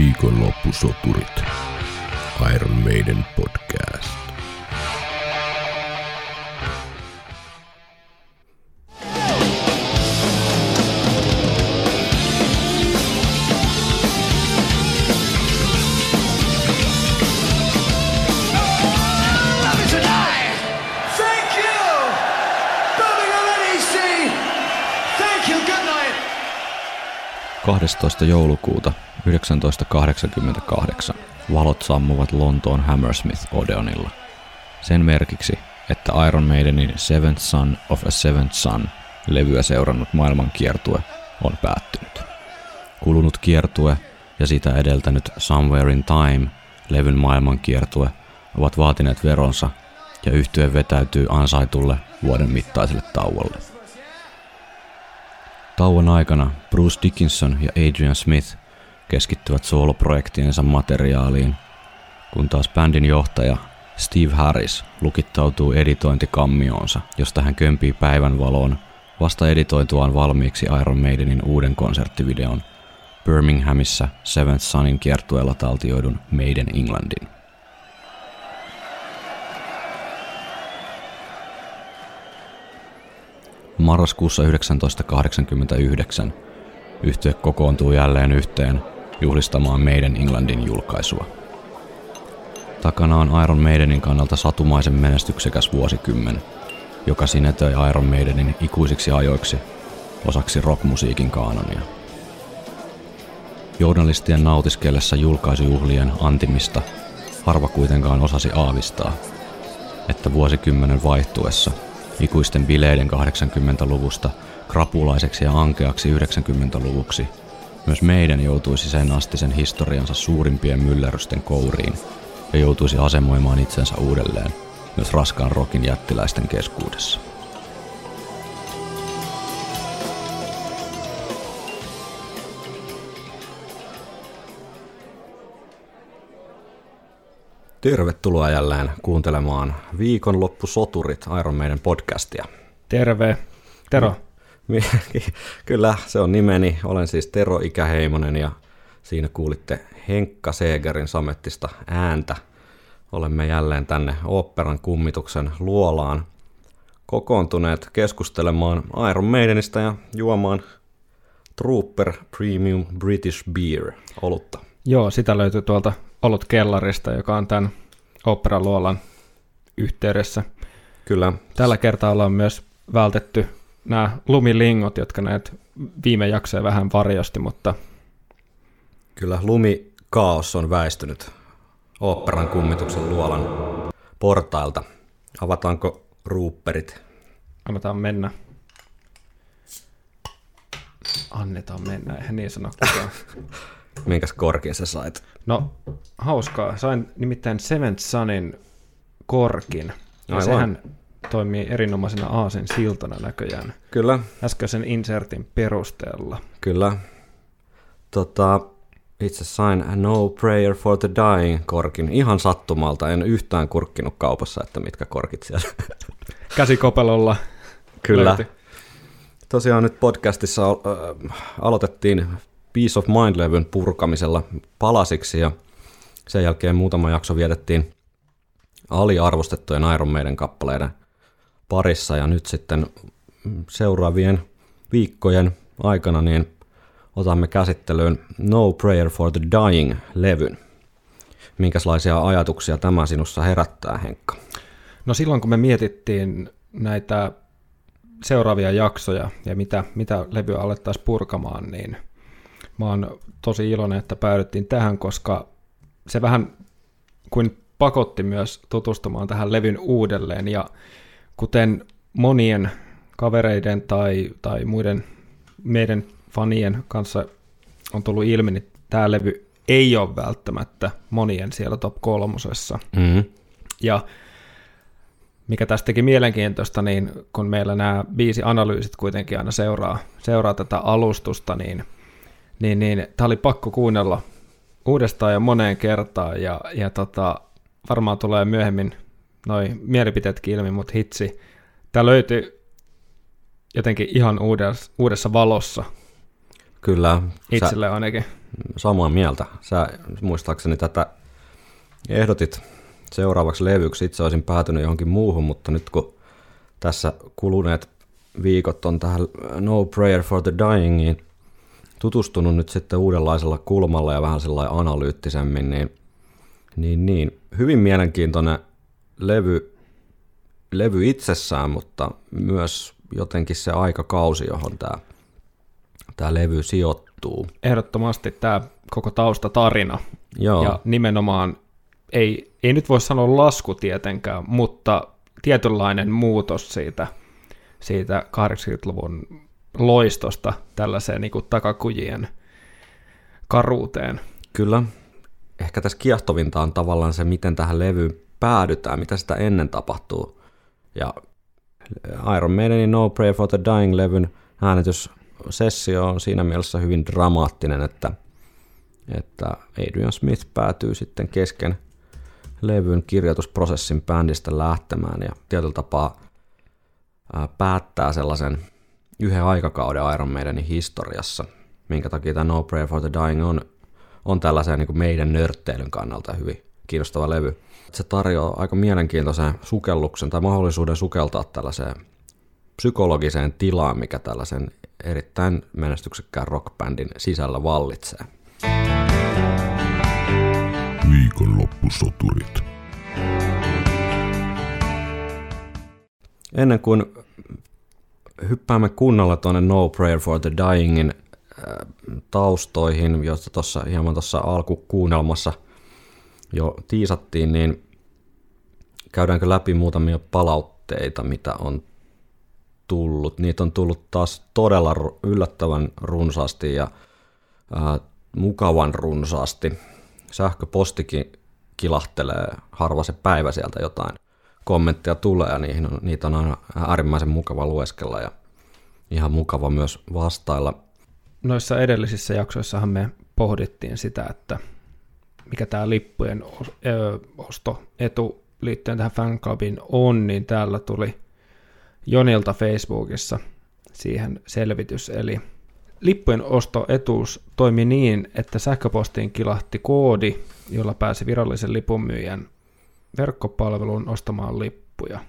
Viikonloppusoturit. Iron Maiden podcast. Thank you. Birmingham NEC. Thank you. Good night. 12. joulukuuta 1988 valot sammuvat Lontoon Hammersmith Odeonilla. Sen merkiksi, että Iron Maidenin Seventh Son of a Seventh Son levyä seurannut maailmankiertue on päättynyt. Kulunut kiertue ja sitä edeltänyt Somewhere in Time levyn maailmankiertue ovat vaatineet veronsa ja yhtye vetäytyy ansaitulle vuoden mittaiselle tauolle. Tauon aikana Bruce Dickinson ja Adrian Smith keskittyvät sooloprojektiensa materiaaliin, kun taas bändin johtaja Steve Harris lukittautuu editointikammioonsa, josta hän kömpii päivänvaloon vasta editoituaan valmiiksi Iron Maidenin uuden konserttivideon Birminghamissa Seventh Sonin kiertueella taltioidun Maiden Englandin. Marraskuussa 1989 yhtye kokoontuu jälleen yhteen juhlistamaan meidän Englandin julkaisua. Takana on Iron Maidenin kannalta satumaisen menestyksekäs vuosikymmen, joka sinetöi Iron Maidenin ikuisiksi ajoiksi osaksi rockmusiikin kaanonia. Journalistien nautiskellessa julkaisujuhlien antimista harva kuitenkaan osasi aavistaa, että vuosikymmenen vaihtuessa ikuisten bileiden 80-luvusta krapulaiseksi ja ankeaksi 90-luvuksi myös meidän joutuisi sen astisen historiansa suurimpien myllerrysten kouriin ja joutuisi asemoimaan itsensä uudelleen myös raskaan rokin jättiläisten keskuudessa. Tervetuloa jälleen kuuntelemaan viikonloppusoturit Iron Maiden podcastia. Terve. Tero. Kyllä, se on nimeni. Olen siis Tero Ikäheimonen ja siinä kuulitte Henkka Seegerin samettista ääntä. Olemme jälleen tänne oopperan kummituksen luolaan kokoontuneet keskustelemaan Iron Maidenista ja juomaan Trooper Premium British Beer olutta. Joo, sitä löytyy tuolta Olut kellarista, joka on tämän operan luolan yhteydessä. Kyllä, Tällä kertaa ollaan myös vältetty nämä lumilingot, jotka näet viime jaksoja vähän varjosti, mutta Kyllä lumikaos on väistynyt oopperan kummituksen luolan portailta. Avataanko ruupperit? annetaan mennä. Annetaan mennä, eihän niin sano kukaan. Minkäs korkin sä sait? No, hauskaa. Sain nimittäin Seventh Sonin korkin. Ja Aivan. sehän toimii erinomaisena aasen siltana näköjään Kyllä, äskeisen insertin perusteella. kyllä. Tota, itse sain No Prayer for the Dying korkin ihan sattumalta. En yhtään kurkkinut kaupassa, että mitkä korkit siellä. Käsikopelolla Kyllä. löytyi. Tosiaan nyt podcastissa äh, aloitettiin Peace of Mind-levyn purkamisella palasiksi ja sen jälkeen muutama jakso vietettiin aliarvostettujen Iron Maiden kappaleiden parissa ja nyt sitten seuraavien viikkojen aikana niin otamme käsittelyyn No Prayer for the Dying-levyn. Minkälaisia ajatuksia tämä sinussa herättää, Henkka? No silloin kun me mietittiin näitä seuraavia jaksoja ja mitä, mitä levyä alettaisiin purkamaan, niin mä oon tosi iloinen, että päädyttiin tähän, koska se vähän kuin pakotti myös tutustumaan tähän levyn uudelleen ja kuten monien kavereiden tai, tai muiden meidän fanien kanssa on tullut ilmi, niin tämä levy ei ole välttämättä monien siellä top kolmosessa. Mm-hmm. Ja mikä tästäkin mielenkiintoista, niin kun meillä nämä biisi analyysit kuitenkin aina seuraa, seuraa tätä alustusta, niin, niin, niin tämä oli pakko kuunnella uudestaan ja moneen kertaan, ja, ja tota, varmaan tulee myöhemmin noin mielipiteetkin ilmi, mutta hitsi, tämä löytyi jotenkin ihan uudessa, uudessa valossa Kyllä, sä, itselle ainakin. samaa mieltä. Sä muistaakseni tätä ehdotit seuraavaksi levyksi. Itse olisin päätynyt johonkin muuhun, mutta nyt kun tässä kuluneet viikot on tähän No Prayer for the Dyingiin tutustunut nyt sitten uudenlaisella kulmalla ja vähän sellainen analyyttisemmin, niin, niin, niin hyvin mielenkiintoinen levy, levy itsessään, mutta myös jotenkin se aikakausi, johon tämä, tämä levy sijoittuu. Ehdottomasti tämä koko taustatarina. Joo. Ja nimenomaan, ei, ei nyt voi sanoa lasku tietenkään, mutta tietynlainen muutos siitä, siitä 80-luvun loistosta tällaiseen niin kuin takakujien karuuteen. Kyllä. Ehkä tässä kiehtovinta on tavallaan se, miten tähän levyyn päädytään, mitä sitä ennen tapahtuu. Ja Iron Maidenin No Prayer for the Dying-levyn äänityssessio on siinä mielessä hyvin dramaattinen, että, että Adrian Smith päätyy sitten kesken levyn kirjoitusprosessin bändistä lähtemään ja tietyllä tapaa ää, päättää sellaisen yhden aikakauden Iron Maidenin historiassa, minkä takia tämä No Prayer for the Dying on, on tällaisen niin meidän nörtteilyn kannalta hyvin kiinnostava levy. Se tarjoaa aika mielenkiintoisen sukelluksen tai mahdollisuuden sukeltaa tällaiseen psykologiseen tilaan, mikä tällaisen erittäin menestyksekkään rockbändin sisällä vallitsee. Viikonloppusoturit. Ennen kuin hyppäämme kunnolla tuonne No Prayer for the Dyingin äh, taustoihin, joista tuossa hieman tuossa alkukuunnelmassa jo tiisattiin, niin käydäänkö läpi muutamia palautteita, mitä on tullut. Niitä on tullut taas todella yllättävän runsaasti ja äh, mukavan runsaasti. Sähköpostikin kilahtelee harva se päivä sieltä jotain kommentteja tulee ja niihin on, niitä on aina äärimmäisen mukava lueskella ja ihan mukava myös vastailla. Noissa edellisissä jaksoissahan me pohdittiin sitä, että mikä tämä lippujen os- ö, ostoetu liittyen tähän fanclubin on, niin täällä tuli Jonilta Facebookissa siihen selvitys. Eli lippujen ostoetuus toimi niin, että sähköpostiin kilahti koodi, jolla pääsi virallisen lipunmyyjän verkkopalveluun ostamaan lippuja.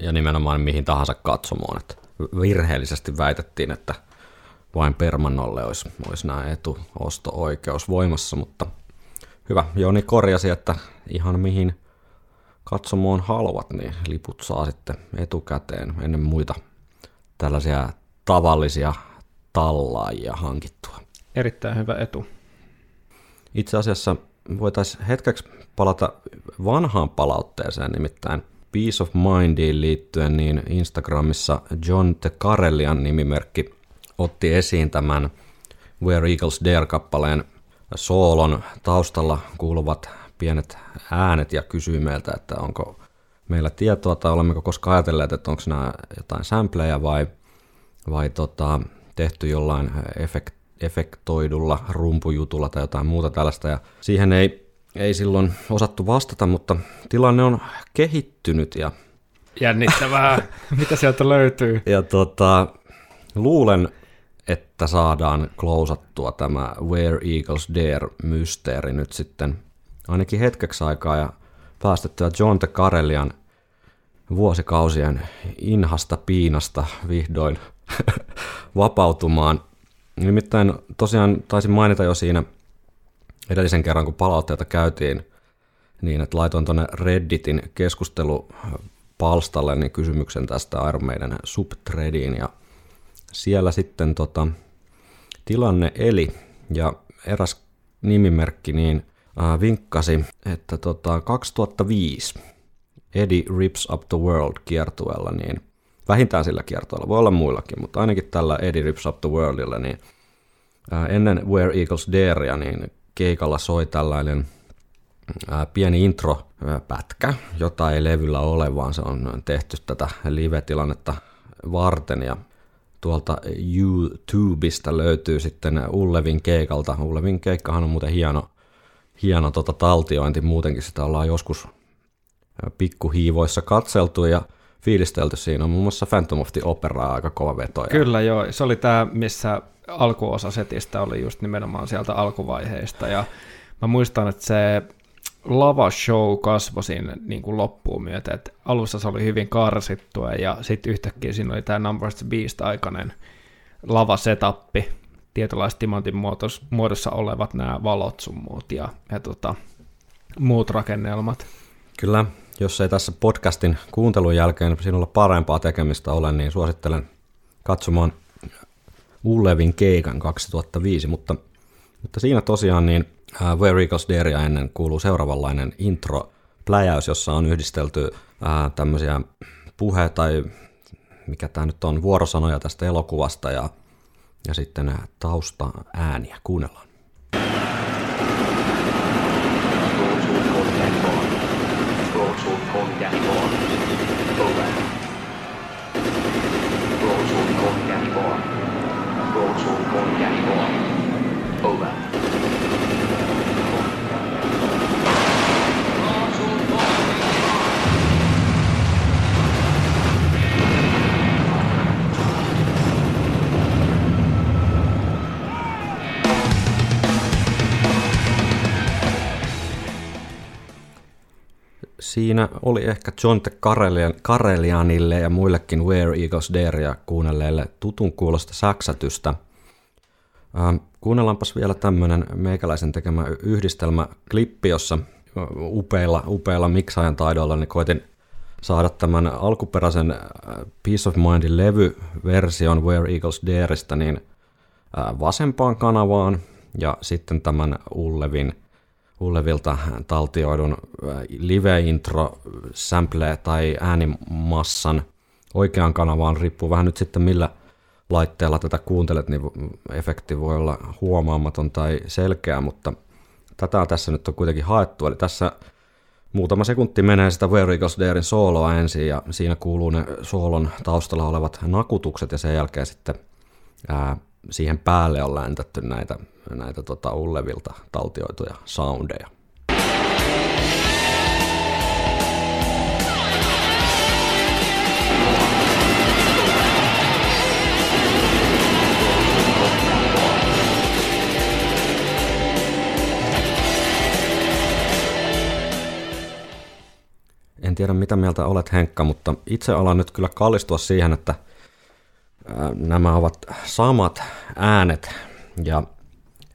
Ja nimenomaan mihin tahansa katsomoon. Että virheellisesti väitettiin, että vain Permannolle olisi, olisi nämä etuosto-oikeus voimassa, mutta hyvä. Joni korjasi, että ihan mihin katsomoon haluat, niin liput saa sitten etukäteen ennen muita tällaisia tavallisia tallaajia hankittua. Erittäin hyvä etu. Itse asiassa voitaisiin hetkeksi palata vanhaan palautteeseen, nimittäin Peace of Mindiin liittyen, niin Instagramissa John the Karelian nimimerkki otti esiin tämän Where Eagles Dare-kappaleen soolon taustalla kuuluvat pienet äänet ja kysyy meiltä, että onko meillä tietoa tai olemmeko koskaan ajatelleet, että onko nämä jotain sampleja vai, vai tota, tehty jollain efekt, efektoidulla rumpujutulla tai jotain muuta tällaista. Ja siihen ei, ei silloin osattu vastata, mutta tilanne on kehittynyt ja, Jännittävää. Mitä sieltä löytyy? ja tota, luulen, että saadaan klousattua tämä Where Eagles Dare-mysteeri nyt sitten ainakin hetkeksi aikaa ja päästettyä John the Karelian vuosikausien inhasta piinasta vihdoin vapautumaan. Nimittäin tosiaan taisin mainita jo siinä edellisen kerran, kun palautteita käytiin, niin että laitoin tuonne Redditin keskustelupalstalle niin kysymyksen tästä Iron Maiden subtrediin ja siellä sitten tota, tilanne eli ja eräs nimimerkki niin äh, vinkkasi, että tota, 2005 Eddie Rips Up the World kiertueella, niin vähintään sillä kiertueella, voi olla muillakin, mutta ainakin tällä Eddie Rips Up the Worldilla, niin äh, ennen Where Eagles Darea, niin keikalla soi tällainen ää, pieni intro-pätkä, jota ei levyllä ole, vaan se on tehty tätä live-tilannetta varten ja tuolta YouTubesta löytyy sitten Ullevin keikalta. Ullevin keikkahan on muuten hieno, hieno tota taltiointi, muutenkin sitä ollaan joskus pikkuhiivoissa katseltu ja fiilistelty. Siinä on muun muassa Phantom of the Opera aika kova veto. Kyllä joo, se oli tämä, missä alkuosa setistä oli just nimenomaan sieltä alkuvaiheista ja mä muistan, että se lava show kasvoi siinä niin kuin loppuun myötä, että alussa se oli hyvin karsittua ja sitten yhtäkkiä siinä oli tämä Numbers Beast aikainen lava setappi, tietynlaista timantin muodossa olevat nämä valot sun muut ja, ja tota, muut rakennelmat. Kyllä, jos ei tässä podcastin kuuntelun jälkeen sinulla parempaa tekemistä ole, niin suosittelen katsomaan Ullevin keikan 2005, mutta, mutta siinä tosiaan niin Where Eagles Daria ennen kuuluu seuraavanlainen intro pläjäys, jossa on yhdistelty uh, tämmöisiä puhe- tai mikä tämä nyt on, vuorosanoja tästä elokuvasta ja, ja sitten tausta ääniä. Kuunnellaan. Siinä oli ehkä John T. Karelianille ja muillekin Where Eagles Dareja kuunnelleille tutun kuulosta säksätystä. Ähm, kuunnellaanpas vielä tämmöinen meikäläisen tekemä yhdistelmäklippi, jossa upeilla, upeilla miksaajan taidoilla niin koitin saada tämän alkuperäisen äh, Peace of Mindin levyversion Where Eagles Dareista niin äh, vasempaan kanavaan ja sitten tämän Ullevin – Ullevilta taltioidun äh, live-intro, sample tai äänimassan oikeaan kanavaan, riippuu vähän nyt sitten millä laitteella tätä kuuntelet, niin efekti voi olla huomaamaton tai selkeä, mutta tätä tässä nyt on kuitenkin haettu, eli tässä muutama sekunti menee sitä Where Darein sooloa ensin ja siinä kuuluu ne soolon taustalla olevat nakutukset ja sen jälkeen sitten ää, siihen päälle on läntätty näitä, näitä tota Ullevilta taltioituja soundeja. En tiedä mitä mieltä olet Henkka, mutta itse alan nyt kyllä kallistua siihen, että – nämä ovat samat äänet ja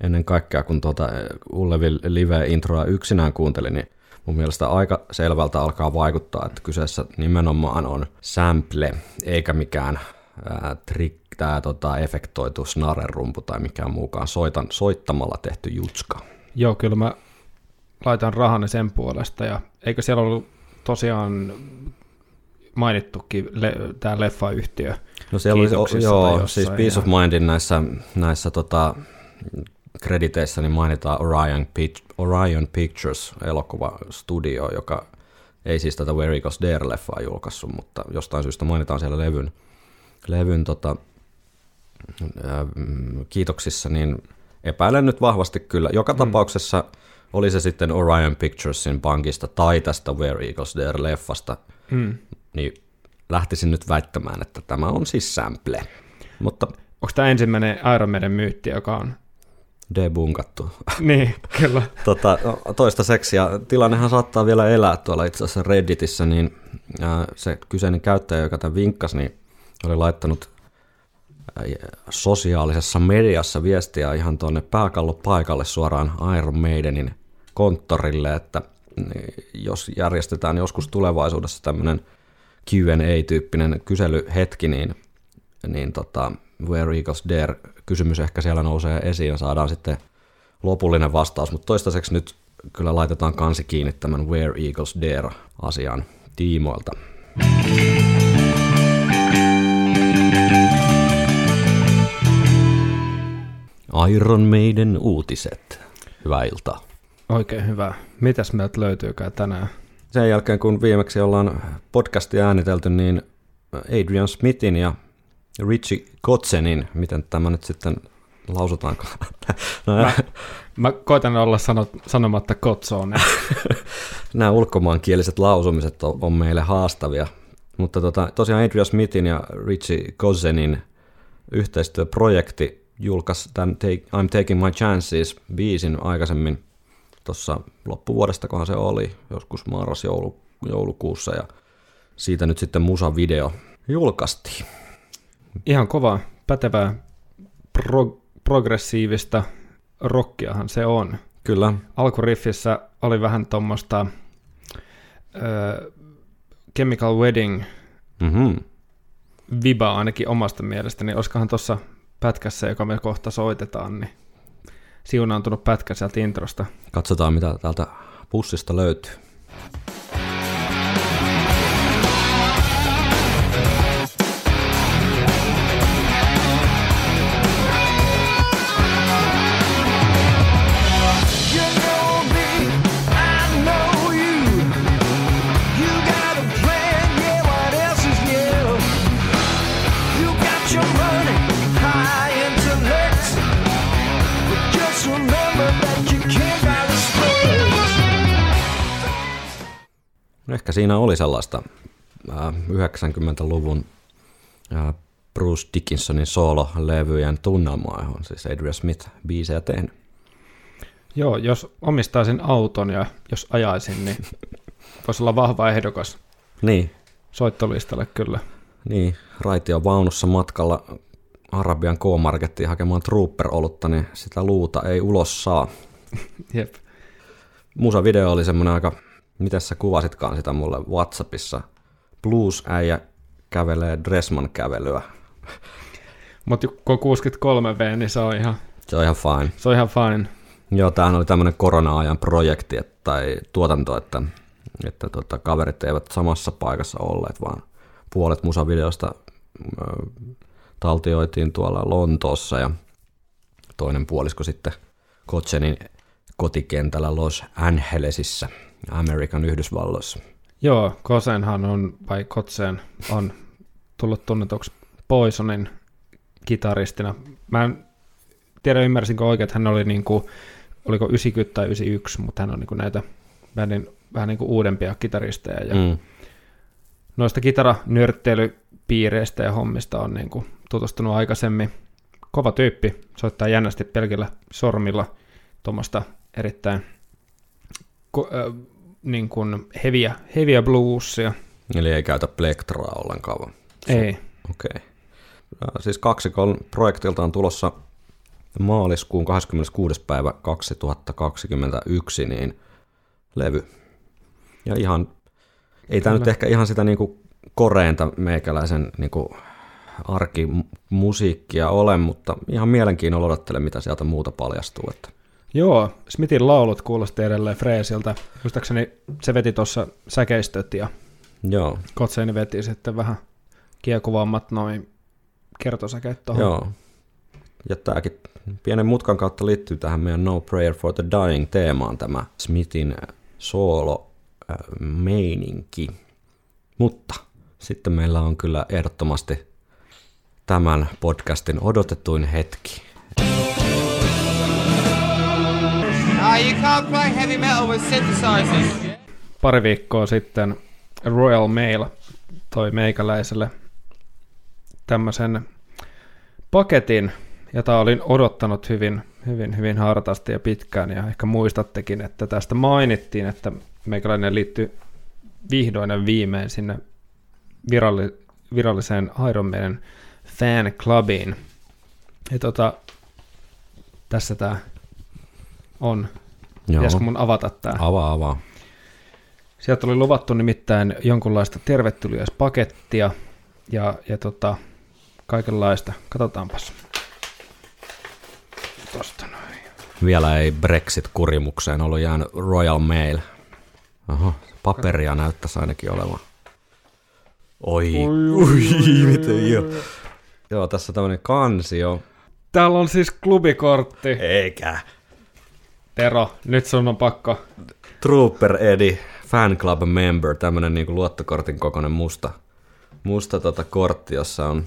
ennen kaikkea kun tuota Ullevin live-introa yksinään kuuntelin, niin mun mielestä aika selvältä alkaa vaikuttaa, että kyseessä nimenomaan on sample, eikä mikään ää, trick, tää, tota, efektoitu snare-rumpu tai mikään muukaan soitan, soittamalla tehty jutska. Joo, kyllä mä laitan rahanne sen puolesta, ja eikö siellä ollut tosiaan mainittukin le, tämä leffayhtiö. No siellä oli, joo, siis Peace ja... of Mindin näissä, näissä tota, krediteissä niin mainitaan Orion, Orion Pictures elokuvastudio, joka ei siis tätä Where Eagles Dare-leffaa julkaissut, mutta jostain syystä mainitaan siellä levyn, levyn tota, ää, kiitoksissa, niin epäilen nyt vahvasti kyllä. Joka mm. tapauksessa oli se sitten Orion Picturesin pankista tai tästä Where Eagles Dare-leffasta, mm niin lähtisin nyt väittämään, että tämä on siis sample. Mutta Onko tämä ensimmäinen Iron Maiden myytti, joka on debunkattu. Niin, kyllä. tota, toista seksiä. Tilannehan saattaa vielä elää tuolla itse asiassa Redditissä, niin se kyseinen käyttäjä, joka tämän vinkkasi, niin oli laittanut sosiaalisessa mediassa viestiä ihan tuonne pääkallopaikalle suoraan Iron Maidenin konttorille, että niin jos järjestetään joskus tulevaisuudessa tämmöinen – Q&A-tyyppinen kyselyhetki, niin, niin tota, Where Eagles Dare kysymys ehkä siellä nousee esiin ja saadaan sitten lopullinen vastaus, mutta toistaiseksi nyt kyllä laitetaan kansi kiinni tämän Where Eagles Dare asian tiimoilta. Iron Maiden uutiset. Hyvää iltaa. Oikein hyvä. Mitäs meiltä löytyykään tänään? Sen jälkeen, kun viimeksi ollaan podcastia äänitelty, niin Adrian Smithin ja Richie Kotsenin, miten tämä nyt sitten lausutaanko? no, mä, mä koitan olla sanot, sanomatta Kotsone. Nämä ulkomaankieliset lausumiset on, on meille haastavia, mutta tota, tosiaan Adrian Smithin ja Richie Kotsenin yhteistyöprojekti julkaisi tämän Take, I'm Taking My Chances biisin aikaisemmin tuossa loppuvuodesta, kohan se oli, joskus marras-joulukuussa, ja siitä nyt sitten musavideo julkaistiin. Ihan kova, pätevää, pro- progressiivista rockiahan se on. Kyllä, Alkuriffissä oli vähän tuommoista ö, Chemical Wedding mm-hmm. viba ainakin omasta mielestäni. Olisikohan tuossa pätkässä, joka me kohta soitetaan, niin siunaantunut pätkä sieltä introsta. katsotaan mitä täältä pussista löytyy. Ehkä siinä oli sellaista äh, 90-luvun äh, Bruce Dickinsonin solo-levyjen tunnelmaa, johon siis Adrian Smith biisejä tehnyt. Joo, jos omistaisin auton ja jos ajaisin, niin voisi olla vahva ehdokas Niin, soittolistalle kyllä. niin raitio vaunussa matkalla Arabian K-markettiin hakemaan trooper-olutta, niin sitä luuta ei ulos saa. Jep. Musa-video oli semmoinen aika, miten sä kuvasitkaan sitä mulle Whatsappissa. Blues-äijä kävelee Dressman kävelyä. Mutta kun 63V, niin se on ihan, Se on ihan fine. se on ihan fine. Joo, tämähän oli tämmöinen korona-ajan projekti et, tai tuotanto, että, että tota, kaverit eivät samassa paikassa olleet, vaan puolet musavideosta ö, taltioitiin tuolla Lontoossa ja toinen puolisko sitten Kotsenin kotikentällä Los Angelesissa, Amerikan Yhdysvalloissa. Joo, Kosenhan on, vai Kotseen on tullut tunnetuksi Poisonin kitaristina. Mä en tiedä ymmärsinkö oikein, että hän oli niin kuin, oliko 90 tai 91, mutta hän on niin kuin näitä bändin vähän niin kuin uudempia kitaristeja. Ja Mm. noista kitaranörtteilypiireistä ja hommista on niin kuin tutustunut aikaisemmin. Kova tyyppi, soittaa jännästi pelkillä sormilla tuommoista erittäin ko- äh, niin kuin heviä, heviä bluesia. Eli ei käytä plektraa ollenkaan. vaan- Ei, Okei. Ja Siis kaksikon projektilta on tulossa maaliskuun 26. päivä 2021 niin levy. Ja ihan, ei tämä nyt ehkä ihan sitä niinku koreinta meikäläisen niinku arkimusiikkia ole, mutta ihan mielenkiinnolla odottelen, mitä sieltä muuta paljastuu. Että Joo, Smithin laulut kuulosti edelleen Freesiltä. Muistaakseni se veti tuossa säkeistöt ja joo, Kotseini veti sitten vähän kiekuvammat noin kertosäkeet tuohon. joo. Ja tämäkin pienen mutkan kautta liittyy tähän meidän No Prayer for the Dying teemaan tämä Smithin solo äh, meininki. Mutta sitten meillä on kyllä ehdottomasti tämän podcastin odotetuin hetki. You can't play heavy metal with synthesizers. Pari viikkoa sitten Royal Mail toi meikäläiselle tämmöisen paketin, jota olin odottanut hyvin, hyvin, hyvin hartaasti ja pitkään, ja ehkä muistattekin, että tästä mainittiin, että meikäläinen liittyy vihdoin ja viimein sinne viralli, viralliseen Iron Maiden fan clubiin. Ja tota, tässä tämä on. Joo, Pitäisikö mun avata tämä? avaa, avaa. Sieltä oli luvattu nimittäin jonkunlaista tervetuliaispakettia ja, ja tota, kaikenlaista. Katsotaanpas. Tosta noin. Vielä ei Brexit-kurimukseen ollut jäänyt Royal Mail. Oho, paperia näyttäisi ainakin olevan. Oi, ui, miten joo. Joo, tässä tämmönen kansio. Täällä on siis klubikortti. Eikä. Tero, nyt sun on pakko. Trooper Eddie, fan club member, tämmönen niinku luottokortin kokoinen musta, musta tota kortti, jossa on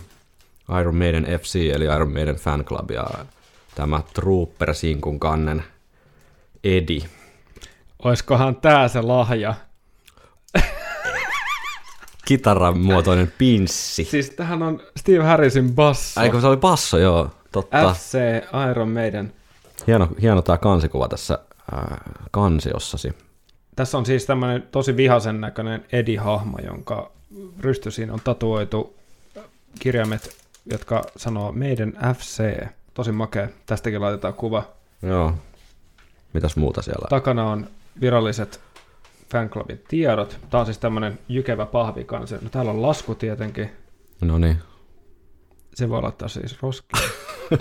Iron Maiden FC, eli Iron Maiden fan club, ja tämä Trooper Sinkun kannen Eddie. Oiskohan tää se lahja? Kitaran muotoinen pinssi. Siis tähän on Steve Harrisin basso. Kun se oli basso, joo. Totta. FC Iron Maiden. Hieno, hieno tämä kansikuva tässä äh, kansiossasi. Tässä on siis tämmöinen tosi vihasen näköinen Eddie-hahmo, jonka rystysiin on tatuoitu kirjaimet, jotka sanoo meidän FC. Tosi makea. Tästäkin laitetaan kuva. Joo. Mitäs muuta siellä? Takana on viralliset fanclubin tiedot. Tämä on siis tämmöinen jykevä pahvi kanssa. No täällä on lasku tietenkin. No niin. Se voi laittaa siis roskiin.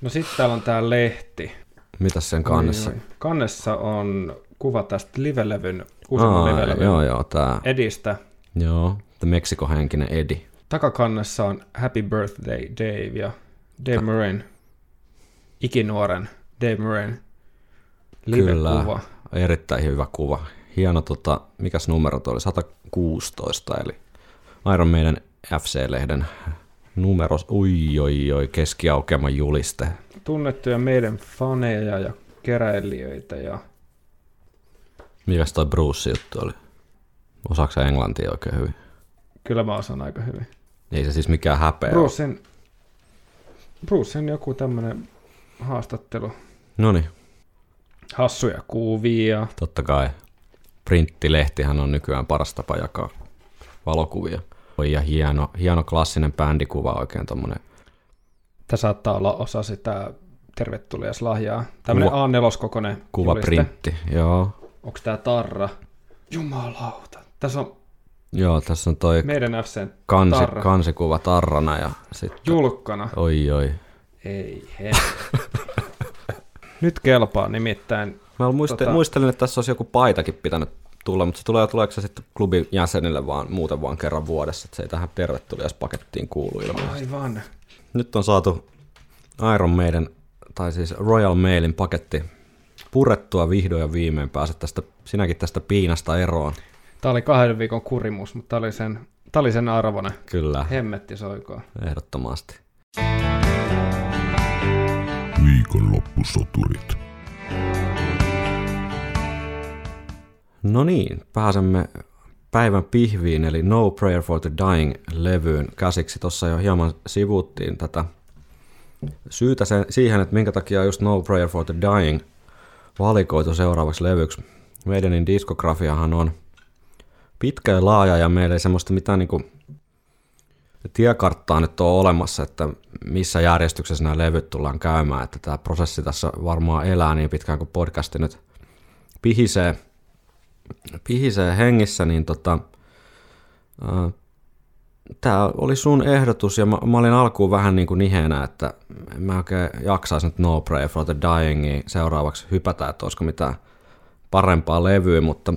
no sitten täällä on tää lehti. Mitäs sen kannessa? Oi, oi. Kannessa on kuva tästä livelevyn, uusimman Aa, livelevyn joo, joo, tää. Edistä. Joo, tämä Meksikohenkinen Edi. Takakannessa on Happy Birthday Dave ja Dave Murin, ikinuoren Dave Murin livekuva. Kyllä, erittäin hyvä kuva. Hieno, tota, mikäs numero tuo oli? 116, eli Iron Maiden FC-lehden numero, oi oi oi, keskiaukeama juliste. Tunnettuja meidän faneja ja keräilijöitä ja Mikäs toi Bruce juttu oli? Osaako sä englantia oikein hyvin? kyllä mä osaan aika hyvin. Ei se siis mikään häpeä. Brucein, Brucein joku tämmönen haastattelu. No Hassuja kuvia. totta kai. Printtilehtihän on nykyään paras tapa jakaa valokuvia. Oi ja hieno, hieno klassinen bändikuva oikein tommonen. Tämä saattaa olla osa sitä tervetuliaslahjaa. Tämmönen Kuva- A4-kokoinen juliste. Kuvaprintti, joo. Onko tää tarra? Jumalauta. Tässä on Joo, tässä on toi meidän FCn kansi, tarra. kansikuva tarrana ja sitten... julkkana. Oi oi. Ei he. Nyt kelpaa nimittäin. Mä muistelin, tota... muistelin, että tässä olisi joku paitakin pitänyt tulla, mutta se tulee, tuleeko se sitten klubin jäsenille vaan muuten vaan kerran vuodessa, että se ei tähän tervetuliaspakettiin kuulu ilman. Aivan. Nyt on saatu Iron Maiden, tai siis Royal Mailin paketti purettua vihdoin ja viimein pääset tästä, sinäkin tästä piinasta eroon. Tää oli kahden viikon kurimus, mutta tää oli sen, tää oli sen arvoinen. Kyllä, Hemmetti soikoon. ehdottomasti. Viikonloppusoturit. No niin, pääsemme päivän pihviin, eli No Prayer for the Dying-levyyn käsiksi. Tuossa jo hieman sivuttiin tätä syytä sen, siihen, että minkä takia just No Prayer for the Dying valikoitu seuraavaksi levyksi. Meidänin diskografiahan on pitkä ja laaja ja meillä ei semmoista mitään niinku tiekarttaa nyt ole olemassa, että missä järjestyksessä nämä levyt tullaan käymään, että tämä prosessi tässä varmaan elää niin pitkään kuin podcasti nyt pihisee, pihisee hengissä, niin tota, tämä oli sun ehdotus ja mä, mä olin alkuun vähän niin kuin niheenä, että en mä oikein jaksaisi nyt No Pray for the Dyingia seuraavaksi hypätä, että olisiko mitään parempaa levyä, mutta,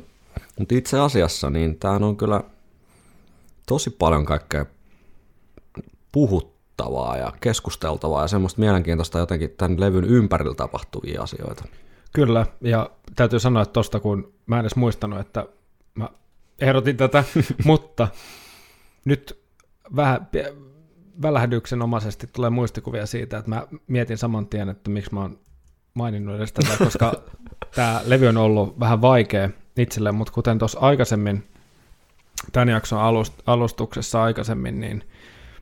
mutta itse asiassa niin tämä on kyllä tosi paljon kaikkea puhuttavaa ja keskusteltavaa ja semmoista mielenkiintoista jotenkin tämän levyn ympärillä tapahtuvia asioita. Kyllä, ja täytyy sanoa, että tosta kun mä en edes muistanut, että mä ehdotin tätä, mutta nyt vähän välähdyksenomaisesti tulee muistikuvia siitä, että mä mietin saman tien, että miksi mä oon maininnut edes tätä, koska tämä levy on ollut vähän vaikea itselle, mutta kuten tuossa aikaisemmin, tämän jakson alust- alustuksessa aikaisemmin, niin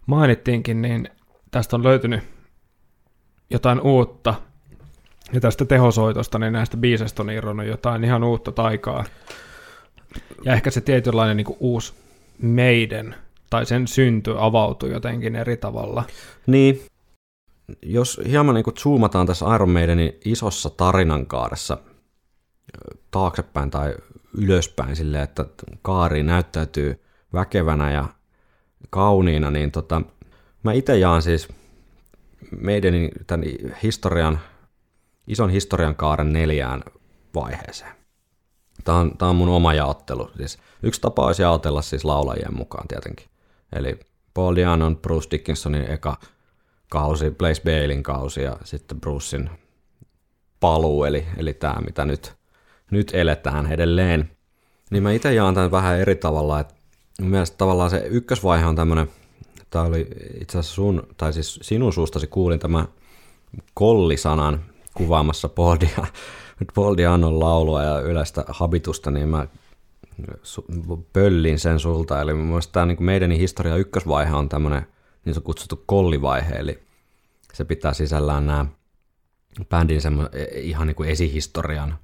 mainittiinkin, niin tästä on löytynyt jotain uutta, ja tästä tehosoitosta, niin näistä biiseistä on irronnut jotain ihan uutta taikaa. Ja ehkä se tietynlainen niin kuin uusi meidän, tai sen synty avautui jotenkin eri tavalla. Niin, jos hieman niin zoomataan tässä Iron Maidenin isossa tarinankaaressa taaksepäin tai ylöspäin silleen, että kaari näyttäytyy väkevänä ja kauniina, niin tota, mä itse jaan siis meidän tämän historian, ison historian kaaren neljään vaiheeseen. Tämä on, tämä on mun oma jaottelu. Siis yksi tapa olisi jaotella siis laulajien mukaan tietenkin. Eli Paul Dianon, Bruce Dickinsonin eka kausi, Blaze Balein kausi ja sitten Brucein paluu, eli, eli tämä, mitä nyt, nyt eletään edelleen. Niin mä itse jaan tämän vähän eri tavalla, että mun mielestä tavallaan se ykkösvaihe on tämmöinen, tämä oli itse asiassa sun, tai siis sinun suustasi kuulin tämä kollisanan kuvaamassa Paul, Dia, Paul Dianon laulua ja yleistä habitusta, niin mä pöllin sen sulta. Eli mun tämä niin meidän historia ykkösvaihe on tämmöinen niin kutsuttu kollivaihe, eli se pitää sisällään nämä bändin semmo, e- ihan niin kuin esihistorian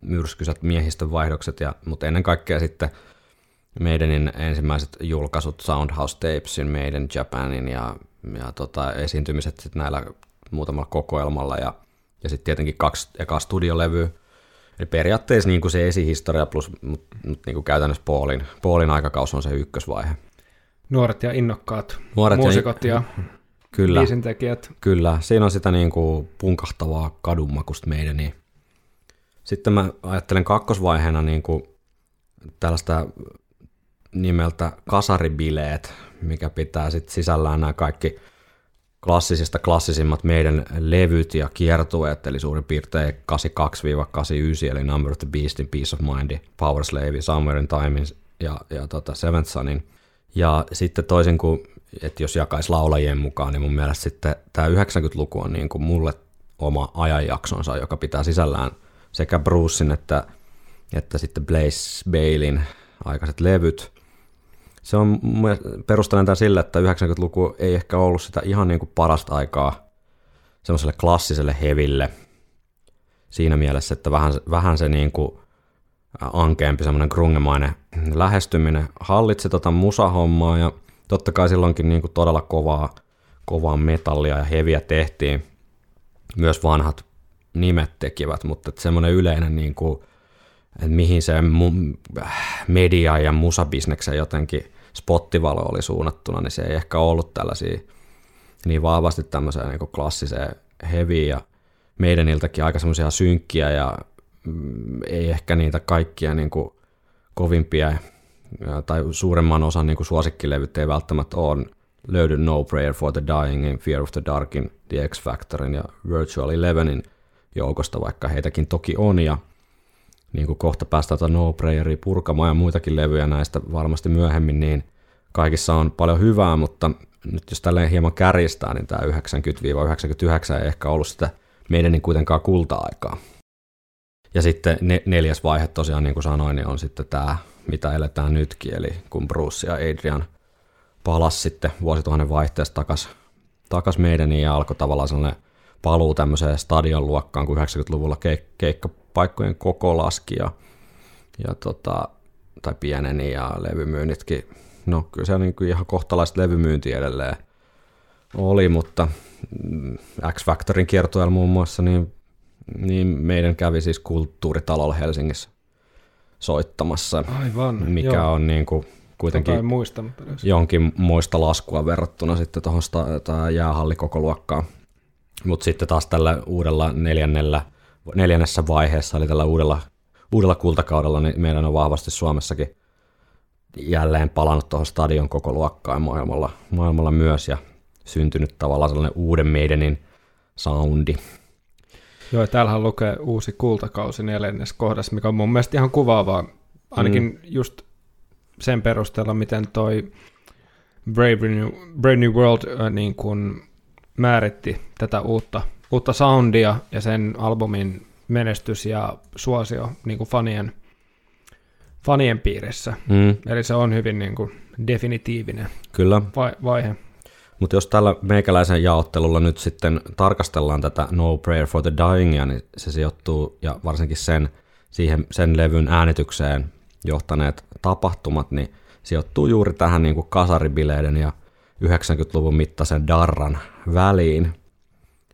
myrskysät miehistön vaihdokset, ja, mutta ennen kaikkea sitten meidänin ensimmäiset julkaisut Soundhouse Tapesin, meidän Japanin ja, ja tota, esiintymiset sitten näillä muutamalla kokoelmalla ja, ja sitten tietenkin kaksi ekaa studiolevyä. Eli periaatteessa niin kuin se esihistoria plus, mutta mut niin kuin käytännössä Paulin, Paulin aikakaus on se ykkösvaihe. Nuoret ja innokkaat Nuoret ja- muusikot ja, Kyllä, biisintekijät. kyllä. Siinä on sitä niin kuin punkahtavaa kadunmakusta meidän. Niin. Sitten mä ajattelen kakkosvaiheena niin kuin tällaista nimeltä kasaribileet, mikä pitää sitten sisällään nämä kaikki klassisista klassisimmat meidän levyt ja kiertueet, eli suurin piirtein 82-89, eli Number of the Beastin, Peace of Mind, Power Slave, Somewhere in Time ja, ja tota Seventh Sonin. Ja sitten toisin kuin, että jos jakaisi laulajien mukaan, niin mun mielestä sitten tämä 90-luku on niin kuin mulle oma ajanjaksonsa, joka pitää sisällään sekä Brucein että, että sitten Blaze Balein aikaiset levyt. Se on perustelen tämän sille, että 90-luku ei ehkä ollut sitä ihan niin kuin parasta aikaa semmoiselle klassiselle heville siinä mielessä, että vähän, vähän se niin kuin ankeampi semmoinen grungemainen lähestyminen hallitsi tota musahommaa ja totta kai silloinkin niin kuin todella kovaa, kovaa metallia ja heviä tehtiin. Myös vanhat nimet tekivät, mutta semmoinen yleinen niin kuin, että mihin se mu- media ja musabisneksen jotenkin spottivalo oli suunnattuna, niin se ei ehkä ollut tällaisia niin vahvasti tämmöiseen niin klassiseen heviin. Ja meidän iltakin aika semmoisia synkkiä ja mm, ei ehkä niitä kaikkia niin kuin kovimpia tai suuremman osan niin kuin suosikkilevyt ei välttämättä ole. Löydy No Prayer for the Dyingin, Fear of the Darkin, The X Factorin ja Virtual Elevenin joukosta, vaikka heitäkin toki on. Ja niin kuin kohta päästään tuota No Prayeria purkamaan ja muitakin levyjä näistä varmasti myöhemmin, niin kaikissa on paljon hyvää, mutta nyt jos tälleen hieman kärjistää, niin tämä 90-99 ei ehkä ollut sitä meidän niin kuitenkaan kulta-aikaa. Ja sitten ne, neljäs vaihe tosiaan, niin kuin sanoin, niin on sitten tämä, mitä eletään nytkin, eli kun Bruce ja Adrian palas sitten vuosituhannen vaihteessa takas, takas meidäniin ja alkoi tavallaan sellainen paluu tämmöiseen stadion luokkaan, kun 90-luvulla keik- keikkapaikkojen koko laski ja, ja tota, tai pieneni ja levymyynnitkin, no kyllä se niin kuin ihan kohtalaista levymyynti edelleen oli, mutta mm, X-Factorin kiertueella muun muassa, niin, niin meidän kävi siis kulttuuritalolla Helsingissä soittamassa, Aivan. mikä joo. on niin kuin kuitenkin en muista, jonkin muista laskua verrattuna sitten tuohon jäähallikokoluokkaan. Mutta sitten taas tällä uudella neljännellä, neljännessä vaiheessa, eli tällä uudella, uudella kultakaudella, niin meidän on vahvasti Suomessakin jälleen palannut tuohon stadion koko luokkaan maailmalla, maailmalla myös ja syntynyt tavallaan sellainen uuden meidänin soundi. Joo, täällähän lukee uusi kultakausi neljännes kohdassa, mikä on mun mielestä ihan kuvaavaa, ainakin mm. just sen perusteella, miten toi Brave New, Brave New World äh, niin kuin määritti tätä uutta, uutta soundia ja sen albumin menestys ja suosio niin kuin fanien, fanien piirissä. Mm, Eli se on hyvin niin kuin definitiivinen kyllä, vai- vaihe. Mutta jos tällä meikäläisen jaottelulla nyt sitten tarkastellaan tätä No Prayer for the Dyingia, niin se sijoittuu, ja varsinkin sen, siihen, sen levyn äänitykseen johtaneet tapahtumat, niin sijoittuu juuri tähän niin kuin kasaribileiden ja 90-luvun mittaisen darran väliin.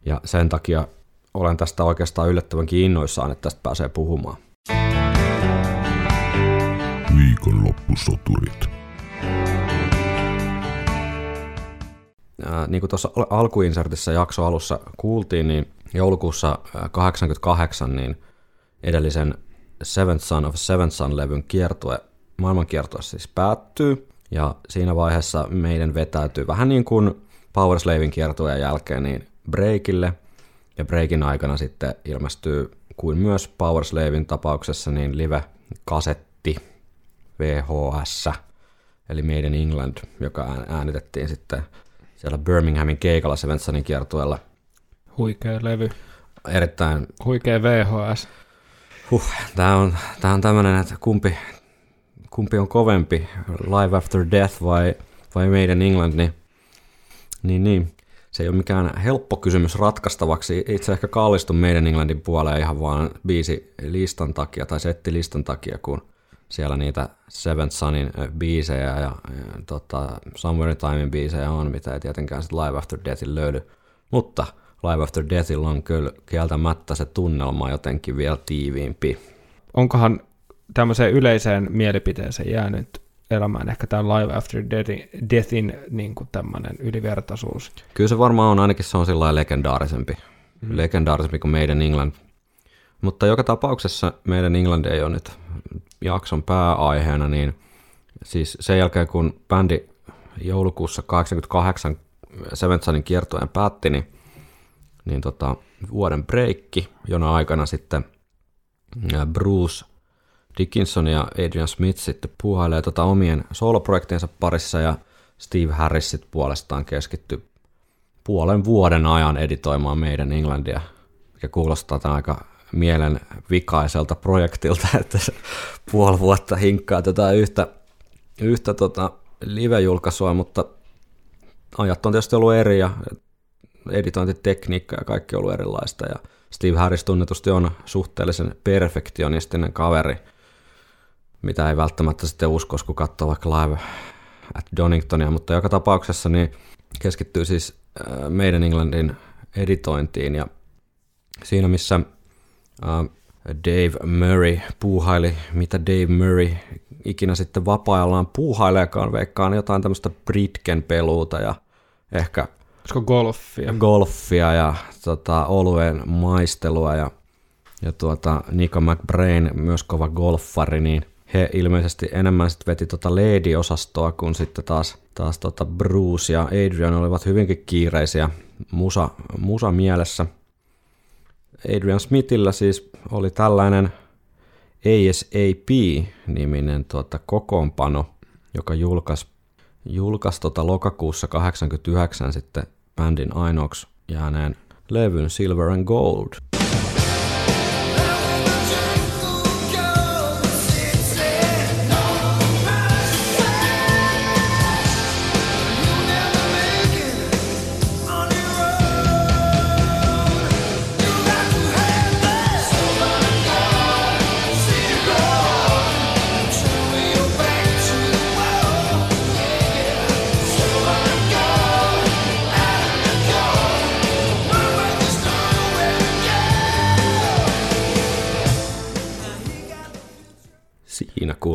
Ja sen takia olen tästä oikeastaan yllättävänkin innoissaan, että tästä pääsee puhumaan. Viikonloppusoturit. Ää, niin kuin tuossa al- alkuinsertissä jakso alussa kuultiin, niin joulukuussa ää, 88 niin edellisen Seventh Son of Seventh Son-levyn kiertue, maailmankiertue siis päättyy, ja siinä vaiheessa meidän vetäytyy vähän niin kuin Powerslavin kiertueen jälkeen niin breakille, ja breakin aikana sitten ilmestyy kuin myös Powerslavin tapauksessa niin live-kasetti VHS, eli Made in England, joka ään- äänitettiin sitten siellä Birminghamin keikalla Svenssonin kiertueella. Huikea levy, Erittäin, huikea VHS. huh, tää on, tää on tämmönen, että kumpi, kumpi on kovempi, Live After Death vai, vai Made in England, niin, niin, niin. Se ei ole mikään helppo kysymys ratkaistavaksi. Itse ehkä kallistun meidän Englandin puoleen ihan vaan biisi listan takia tai setti listan takia, kun siellä niitä Seventh Sunin biisejä ja, ja tota, Somewhere in Timein biisejä on, mitä ei tietenkään sit Live After Deathin löydy. Mutta Live After Deathilla on kyllä kieltämättä se tunnelma jotenkin vielä tiiviimpi. Onkohan tämmöiseen yleiseen mielipiteeseen jäänyt elämään ehkä tämä Live After Deathin, Deathin niin kuin tämmöinen ylivertaisuus? Kyllä se varmaan on, ainakin se on sillä legendaarisempi. Mm. Legendaarisempi kuin meidän England. Mutta joka tapauksessa meidän England ei ole nyt jakson pääaiheena, niin siis sen jälkeen kun bändi joulukuussa 88 Seventh Sunin kiertojen päätti, niin, niin tota, vuoden breikki, jona aikana sitten ää, Bruce Dickinson ja Adrian Smith sitten puuhailee tota omien soloprojektiensa parissa ja Steve Harris sitten puolestaan keskittyy puolen vuoden ajan editoimaan meidän Englandia, mikä kuulostaa tämän aika mielen vikaiselta projektilta, että puoli vuotta hinkkaa tätä yhtä, yhtä tota live-julkaisua, mutta ajat on tietysti ollut eri ja editointitekniikka ja kaikki on ollut erilaista ja Steve Harris tunnetusti on suhteellisen perfektionistinen kaveri, mitä ei välttämättä sitten uskoisi, kun katsoo vaikka live at Doningtonia, mutta joka tapauksessa niin keskittyy siis äh, meidän Englandin editointiin ja siinä missä äh, Dave Murray puuhaili, mitä Dave Murray ikinä sitten vapaa-ajallaan puuhaileekaan, veikkaan jotain tämmöistä Britken peluuta ja ehkä Olisiko golfia? golfia ja tota, oluen maistelua ja, ja tuota, Nico McBrain, myös kova golfari, niin he ilmeisesti enemmän sitten veti tota Lady-osastoa, kun sitten taas, taas tota Bruce ja Adrian olivat hyvinkin kiireisiä musa, musa mielessä. Adrian Smithillä siis oli tällainen ASAP-niminen tuota kokoonpano, joka julkaisi julkaisi tota lokakuussa 89 sitten bändin ainoaksi jääneen levyn Silver and Gold.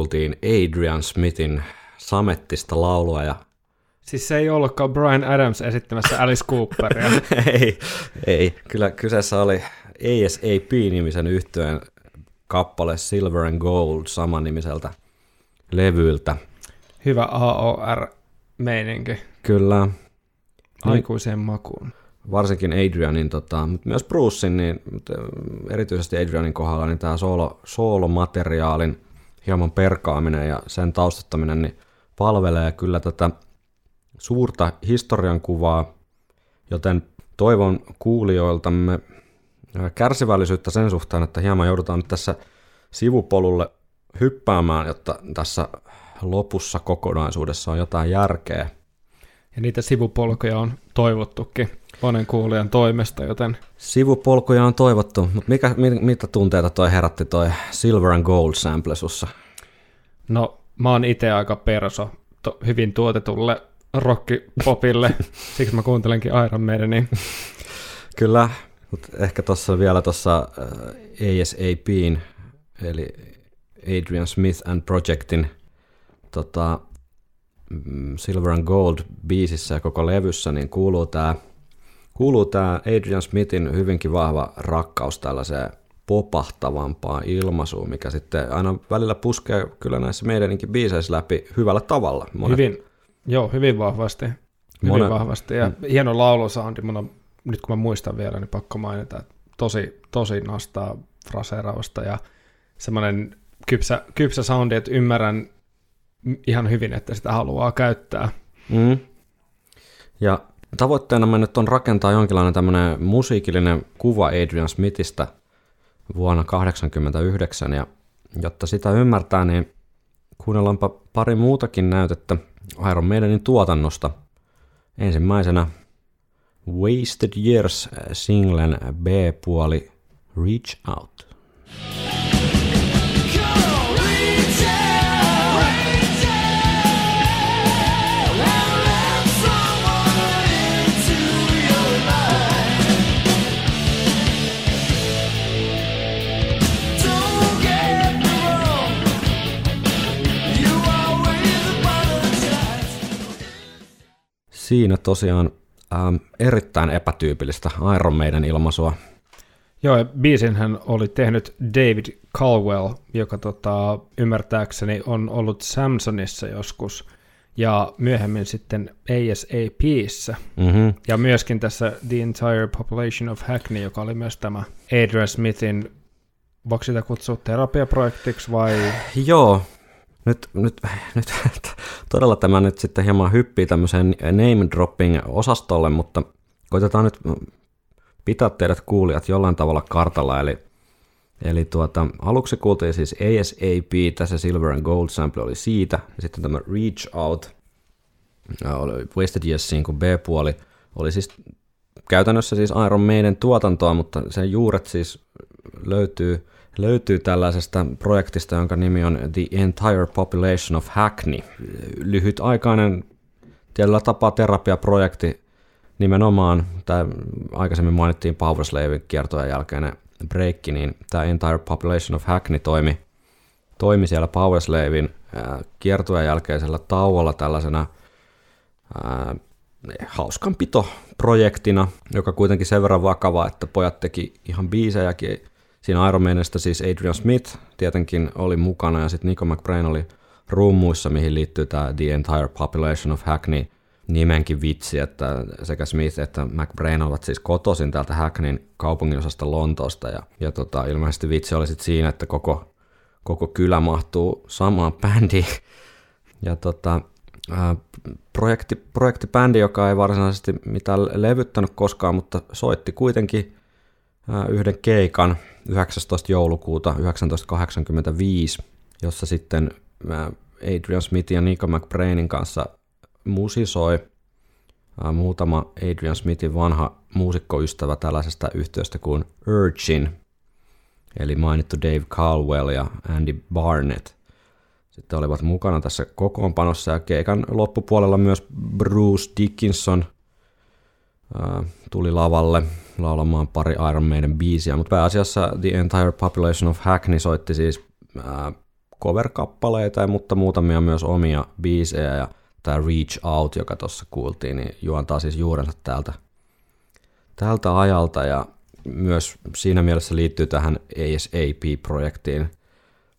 Kuultiin Adrian Smithin samettista laulua ja Siis se ei ollutkaan Brian Adams esittämässä Alice Cooperia. ei, ei, kyllä kyseessä oli ASAP-nimisen yhtyeen kappale Silver and Gold samannimiseltä levyltä. Hyvä AOR-meininki Kyllä, Niin. aikuiseen makuun. varsinkin Adrianin, tota, mutta myös Brucein, niin, mutta erityisesti Adrianin kohdalla, niin tämä solo, soolomateriaalin hieman perkaaminen ja sen taustattaminen niin palvelee kyllä tätä suurta historian kuvaa, joten toivon kuulijoiltamme ää, kärsivällisyyttä sen suhteen, että hieman joudutaan nyt tässä sivupolulle hyppäämään, jotta tässä lopussa kokonaisuudessa on jotain järkeä. Ja niitä sivupolkuja on toivottukin monen kuulijan toimesta, joten Sivupolkuja on toivottu, mutta mikä, mit, mitä tunteita toi herätti toi Silver and Gold sample sussa? no mä oon itse aika perso to, hyvin tuotetulle rockipopille, siksi mä kuuntelenkin Iron Maidenin. Kyllä, mutta ehkä tuossa vielä tuossa äh, ASAPin, eli Adrian Smith and Projectin tota, Silver and Gold biisissä ja koko levyssä, niin kuuluu tämä kuuluu tää Adrian Smithin hyvinkin vahva rakkaus tällaiseen popahtavampaan ilmaisuun, mikä sitten aina välillä puskee kyllä näissä meidänkin biiseissä läpi hyvällä tavalla. Monet, Hyvin, joo, hyvin vahvasti. Hyvin Monen- vahvasti. Ja hieno laulusoundi. Mun on, nyt kun mä muistan vielä, niin pakko mainita, että tosi, tosi nastaa fraseerausta ja semmoinen kypsä, kypsä soundi, että ymmärrän ihan hyvin, että sitä haluaa käyttää. Mm. Ja tavoitteena nyt on rakentaa jonkinlainen tämmöinen musiikillinen kuva Adrian Smithistä vuonna 1989, ja jotta sitä ymmärtää, niin kuunnellaanpa pari muutakin näytettä Iron Maidenin tuotannosta. Ensimmäisenä Wasted Years singlen B-puoli Reach Out. Siinä tosiaan ähm, erittäin epätyypillistä Iron Maiden ilmaisua. Joo, ja biisinhän oli tehnyt David Caldwell, joka tota, ymmärtääkseni on ollut Samsonissa joskus, ja myöhemmin sitten ASAPissä. Mm-hmm. Ja myöskin tässä The Entire Population of Hackney, joka oli myös tämä Adrian Smithin, voiko sitä kutsua terapiaprojektiksi vai... Joo, nyt, nyt, nyt todella tämä nyt sitten hieman hyppii tämmöiseen name dropping osastolle, mutta koitetaan nyt pitää teidät kuulijat jollain tavalla kartalla, eli, eli tuota, aluksi kuultiin siis ASAP, tässä Silver and Gold sample oli siitä, ja sitten tämä Reach Out, oli Wasted Yearsin kuin B-puoli, oli siis käytännössä siis Iron Maiden tuotantoa, mutta sen juuret siis löytyy, löytyy tällaisesta projektista, jonka nimi on The Entire Population of Hackney. Lyhytaikainen tietyllä tapaa terapiaprojekti, nimenomaan, tämä aikaisemmin mainittiin Powerslavin kiertojen jälkeinen breakki, niin tämä Entire Population of Hackney toimi, toimi siellä Powerslavin kiertojen jälkeisellä tauolla tällaisena hauskanpitoprojektina, joka kuitenkin sen verran vakava, että pojat teki ihan biisejäkin. Siinä Iron Maidenista siis Adrian Smith tietenkin oli mukana ja sitten Nico McBrain oli rummuissa, mihin liittyy tämä The Entire Population of Hackney – nimenkin vitsi, että sekä Smith että McBrain ovat siis kotoisin täältä Hackneyn kaupunginosasta Lontoosta, ja, ja tota, ilmeisesti vitsi oli sitten siinä, että koko, koko kylä mahtuu samaan bändiin, ja tota, projekti, projektibändi, joka ei varsinaisesti mitään levyttänyt koskaan, mutta soitti kuitenkin yhden keikan 19. joulukuuta 1985, jossa sitten Adrian Smith ja Nico McBrainin kanssa musisoi muutama Adrian Smithin vanha muusikkoystävä tällaisesta yhtiöstä kuin Urchin, eli mainittu Dave Caldwell ja Andy Barnett. Sitten olivat mukana tässä kokoonpanossa ja keikan loppupuolella myös Bruce Dickinson tuli lavalle laulamaan pari Iron Maiden biisiä, mutta pääasiassa The Entire Population of Hackney soitti siis cover-kappaleita, mutta muutamia myös omia biisejä ja tämä Reach Out, joka tuossa kuultiin, niin juontaa siis juurensa täältä, tältä ajalta ja myös siinä mielessä liittyy tähän ASAP-projektiin,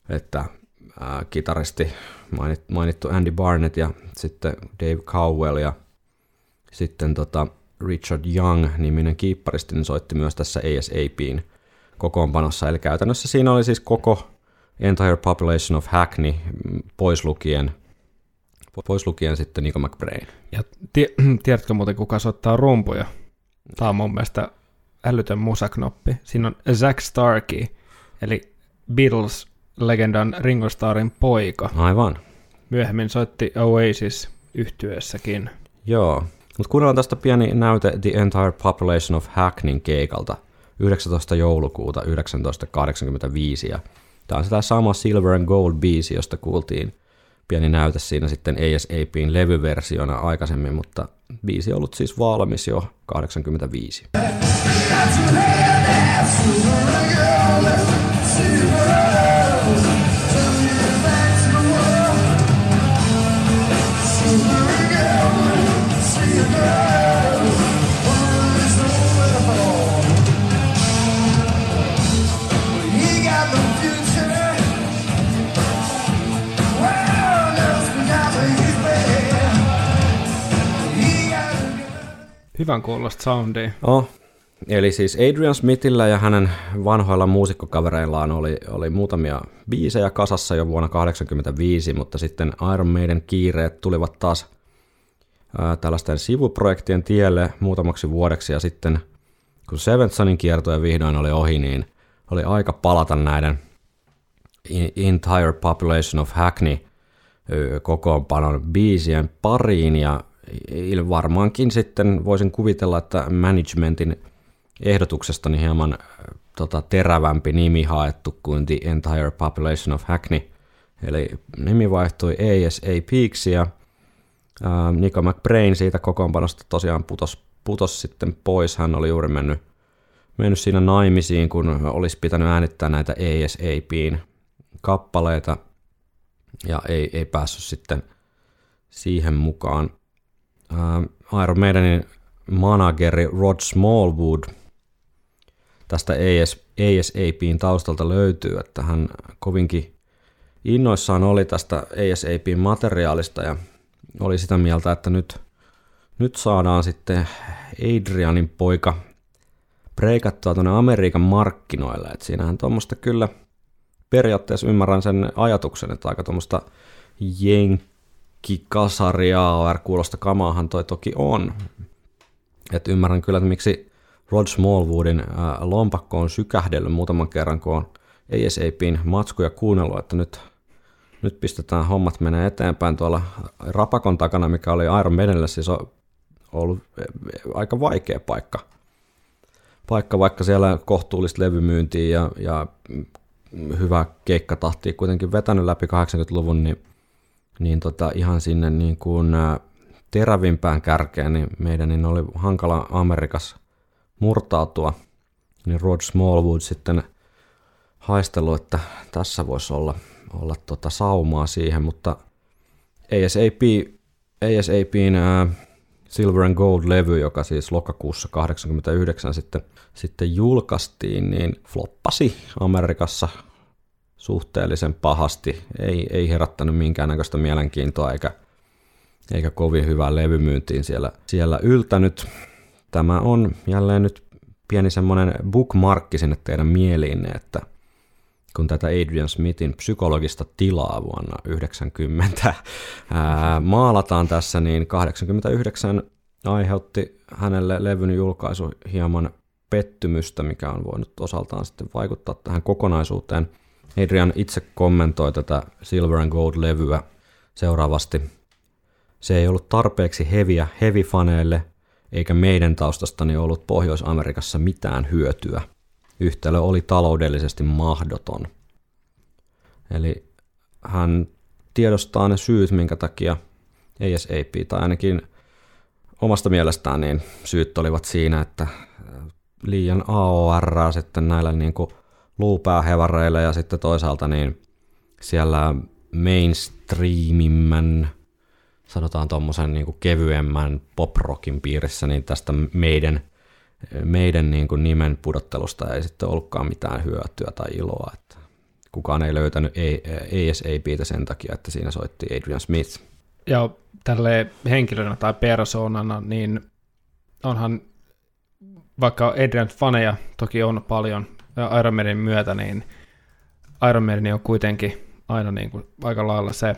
että ää, kitaristi mainittu Andy Barnett ja sitten Dave Cowell ja sitten tota Richard Young-niminen kiipparisti niin soitti myös tässä ASAPin kokoonpanossa. Eli käytännössä siinä oli siis koko Entire Population of Hackney pois lukien pois lukien sitten Nico McBrain. Ja tie, tiedätkö muuten, kuka soittaa rumpuja? Tämä on mun mielestä älytön musaknoppi. Siinä on Zack Starkey, eli Beatles-legendan Ringo Starrin poika. Aivan. Myöhemmin soitti Oasis yhtyessäkin. Joo, mutta kuunnellaan tästä pieni näyte The Entire Population of Hackneyn keikalta 19. joulukuuta 1985. Ja tämä on sitä sama Silver and Gold biisi, josta kuultiin pieni näyte siinä sitten ASAPin levyversiona aikaisemmin, mutta biisi on ollut siis valmis jo 85. Hyvän kuulosta soundia. Oh, eli siis Adrian Smithillä ja hänen vanhoilla muusikkokavereillaan oli, oli muutamia biisejä kasassa jo vuonna 1985, mutta sitten Iron Maiden kiireet tulivat taas ää, tällaisten sivuprojektien tielle muutamaksi vuodeksi. Ja sitten kun Seventh Sonin kiertoja vihdoin oli ohi, niin oli aika palata näiden Entire Population of Hackney kokoonpanon biisien pariin. Ja, varmaankin sitten voisin kuvitella, että managementin ehdotuksesta niin hieman äh, tota, terävämpi nimi haettu kuin The Entire Population of Hackney. Eli nimi vaihtui ASAPiksi ja ää, Nico McBrain siitä kokoonpanosta tosiaan putos, putos sitten pois. Hän oli juuri mennyt, mennyt siinä naimisiin, kun olisi pitänyt äänittää näitä ASAPin kappaleita ja ei, ei päässyt sitten siihen mukaan. Ää, Iron Maidenin manageri Rod Smallwood tästä AS, ASAPin taustalta löytyy, että hän kovinkin innoissaan oli tästä ASAPin materiaalista ja oli sitä mieltä, että nyt, nyt saadaan sitten Adrianin poika breikattua tuonne Amerikan markkinoille. Et siinähän tuommoista kyllä periaatteessa ymmärrän sen ajatuksen, että aika tuommoista jenkkikasaria kuulosta kamaahan toi toki on. Et ymmärrän kyllä, että miksi Rod Smallwoodin lompakko on sykähdellyt muutaman kerran, kun on ASAPin matskuja kuunnellut, että nyt, nyt pistetään hommat menee eteenpäin tuolla Rapakon takana, mikä oli Iron Maidenille siis on ollut aika vaikea paikka. Paikka, vaikka siellä kohtuullista levymyyntiä ja, ja hyvä keikkatahti kuitenkin vetänyt läpi 80-luvun, niin, niin tota, ihan sinne niin kuin, ää, terävimpään kärkeen, niin meidän niin oli hankala Amerikassa murtautua, niin Rod Smallwood sitten haistelu, että tässä voisi olla, olla tota saumaa siihen, mutta ASAP, ASAPin ää, Silver and Gold-levy, joka siis lokakuussa 89 sitten, sitten julkaistiin, niin floppasi Amerikassa suhteellisen pahasti. Ei, ei herättänyt minkäännäköistä mielenkiintoa eikä, eikä kovin hyvää levymyyntiin siellä, siellä yltänyt. Tämä on jälleen nyt pieni semmoinen bookmarkki sinne teidän mieliinne, että kun tätä Adrian Smithin psykologista tilaa vuonna 90 ää, maalataan tässä, niin 89 aiheutti hänelle levyn julkaisu hieman pettymystä, mikä on voinut osaltaan sitten vaikuttaa tähän kokonaisuuteen. Adrian itse kommentoi tätä Silver and Gold-levyä seuraavasti. Se ei ollut tarpeeksi heviä heavy-faneille, eikä meidän taustastani ollut Pohjois-Amerikassa mitään hyötyä. Yhtälö oli taloudellisesti mahdoton. Eli hän tiedostaa ne syyt, minkä takia ASAP, tai ainakin omasta mielestään niin syyt olivat siinä, että liian AOR sitten näillä niin kuin luupäähevareilla ja sitten toisaalta niin siellä mainstreamimmän, sanotaan tuommoisen niin kevyemmän poprockin piirissä, niin tästä meidän, meidän niin kuin nimen pudottelusta ei sitten ollutkaan mitään hyötyä tai iloa. Että kukaan ei löytänyt ASAPtä sen takia, että siinä soitti Adrian Smith. Ja tälle henkilönä tai persoonana, niin onhan, vaikka Adrian faneja toki on paljon Iron Maiden myötä, niin Iron Maiden on kuitenkin aina niin kuin aika lailla se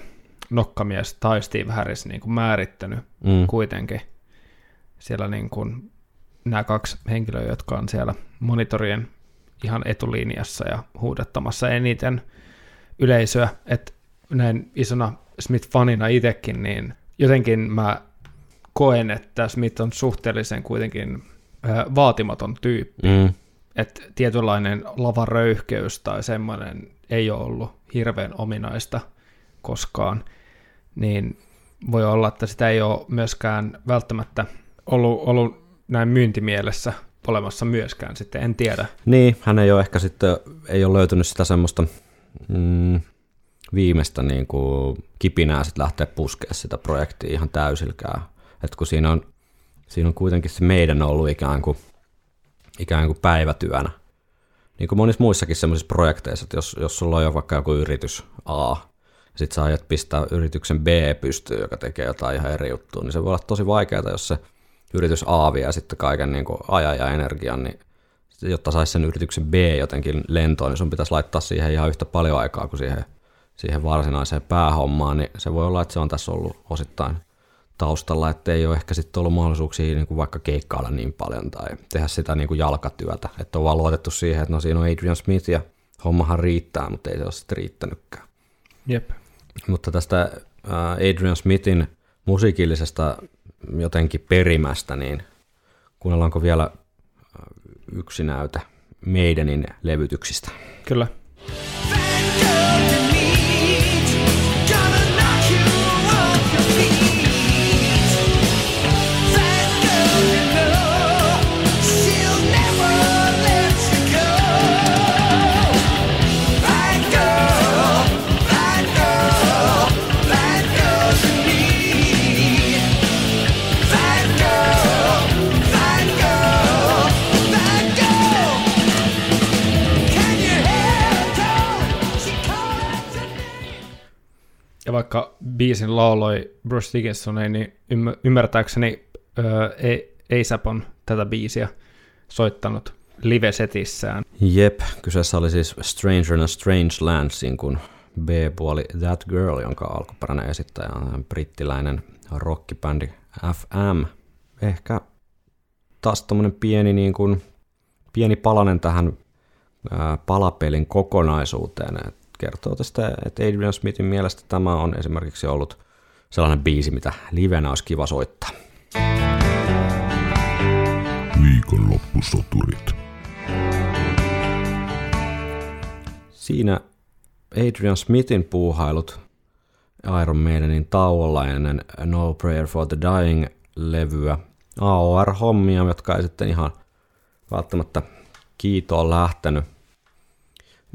nokkamies tai Steve Harris niin kuin määrittänyt mm. kuitenkin siellä niin kuin nämä kaksi henkilöä, jotka on siellä monitorien ihan etulinjassa ja huudettamassa eniten yleisöä, että näin isona Smith-fanina itsekin, niin jotenkin mä koen, että Smith on suhteellisen kuitenkin vaatimaton tyyppi. Mm. Että tietynlainen lavaröyhkeys tai semmoinen ei ole ollut hirveän ominaista koskaan, niin voi olla, että sitä ei ole myöskään välttämättä ollut, ollut näin myyntimielessä olemassa myöskään sitten, en tiedä. Niin, hän ei ole ehkä sitten, ei ole löytynyt sitä semmoista mm, viimeistä niin kuin kipinää sitten lähteä puskemaan sitä projektia ihan täysilkään. Et kun siinä on, siinä on kuitenkin se meidän ollut ikään kuin, ikään kuin päivätyönä. Niin kuin monissa muissakin semmoisissa projekteissa, että jos, jos sulla on jo vaikka joku yritys A, ja sitten sä aiot pistää yrityksen B pystyyn, joka tekee jotain ihan eri juttua, niin se voi olla tosi vaikeaa, jos se yritys A vie sitten kaiken niin kuin ajan ja energian, niin jotta saisi sen yrityksen B jotenkin lentoon, niin sun pitäisi laittaa siihen ihan yhtä paljon aikaa kuin siihen, siihen varsinaiseen päähommaan, niin se voi olla, että se on tässä ollut osittain taustalla, että ei ole ehkä sitten ollut mahdollisuuksia niin kuin vaikka keikkailla niin paljon tai tehdä sitä niin kuin jalkatyötä, että on vaan luotettu siihen, että no siinä on Adrian Smith ja hommahan riittää, mutta ei se ole sitten riittänytkään. Jep. Mutta tästä Adrian Smithin musiikillisesta jotenkin perimästä, niin kuunnellaanko vielä äh, yksi näytä meidänin levytyksistä? Kyllä. Ja biisin lauloi Bruce Dickinson, niin ymm- ymmärtääkseni ASAP on tätä biisiä soittanut live-setissään. Jep, kyseessä oli siis Stranger in a Strange Landsin, kun B-puoli That Girl, jonka alkuperäinen esittäjä on brittiläinen rockibändi FM. Ehkä taas tommonen pieni, niin kuin, pieni palanen tähän ää, palapelin kokonaisuuteen. Et kertoo tästä, että Adrian Smithin mielestä tämä on esimerkiksi ollut sellainen biisi, mitä livenä olisi kiva soittaa. Viikonloppusoturit. Siinä Adrian Smithin puuhailut Iron Maidenin tauolla ennen No Prayer for the Dying-levyä. AOR-hommia, jotka ei sitten ihan välttämättä kiitoon lähtenyt.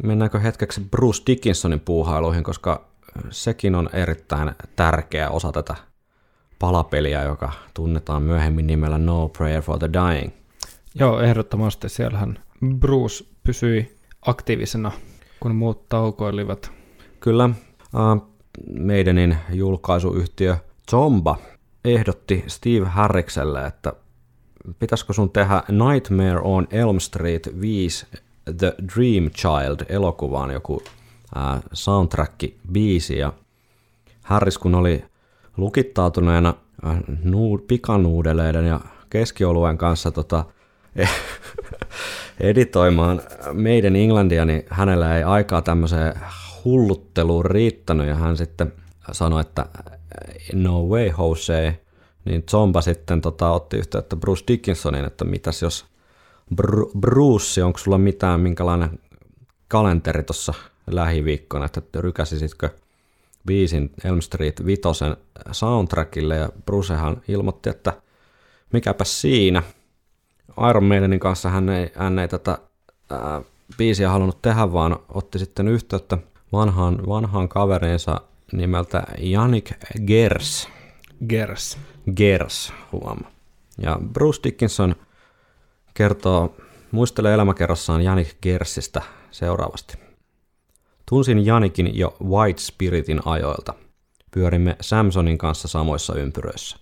Mennäänkö hetkeksi Bruce Dickinsonin puuhailuihin, koska sekin on erittäin tärkeä osa tätä palapeliä, joka tunnetaan myöhemmin nimellä No Prayer for the Dying. Joo, ehdottomasti. Siellähän Bruce pysyi aktiivisena, kun muut taukoilivat. Kyllä, äh, meidänin julkaisuyhtiö Zomba ehdotti Steve Harrikselle, että pitäisikö sun tehdä Nightmare on Elm Street 5 The Dream Child elokuvaan joku äh, soundtrack-biisi. Ja Harris kun oli lukittautuneena äh, nuu, pikanuudeleiden ja keskioluen kanssa tota, editoimaan meidän Englandia, niin hänellä ei aikaa tämmöiseen hullutteluun riittänyt. Ja hän sitten sanoi, että no way Jose, niin Zomba sitten tota, otti yhteyttä Bruce Dickinsonin, että mitäs jos Br- Bruce, onko sulla mitään, minkälainen kalenteri tuossa lähiviikkona, että rykäsisitkö biisin Elm Street Vitosen soundtrackille ja Brucehan ilmoitti, että mikäpä siinä. Iron Maidenin kanssa hän ei, hän ei tätä ää, biisiä halunnut tehdä, vaan otti sitten yhteyttä vanhaan, vanhaan kaverinsa nimeltä Janik Gers. Gers. Gers, huom. Ja Bruce Dickinson kertoo, muistelee elämäkerrassaan Janik Gersistä seuraavasti. Tunsin Janikin jo White Spiritin ajoilta. Pyörimme Samsonin kanssa samoissa ympyröissä.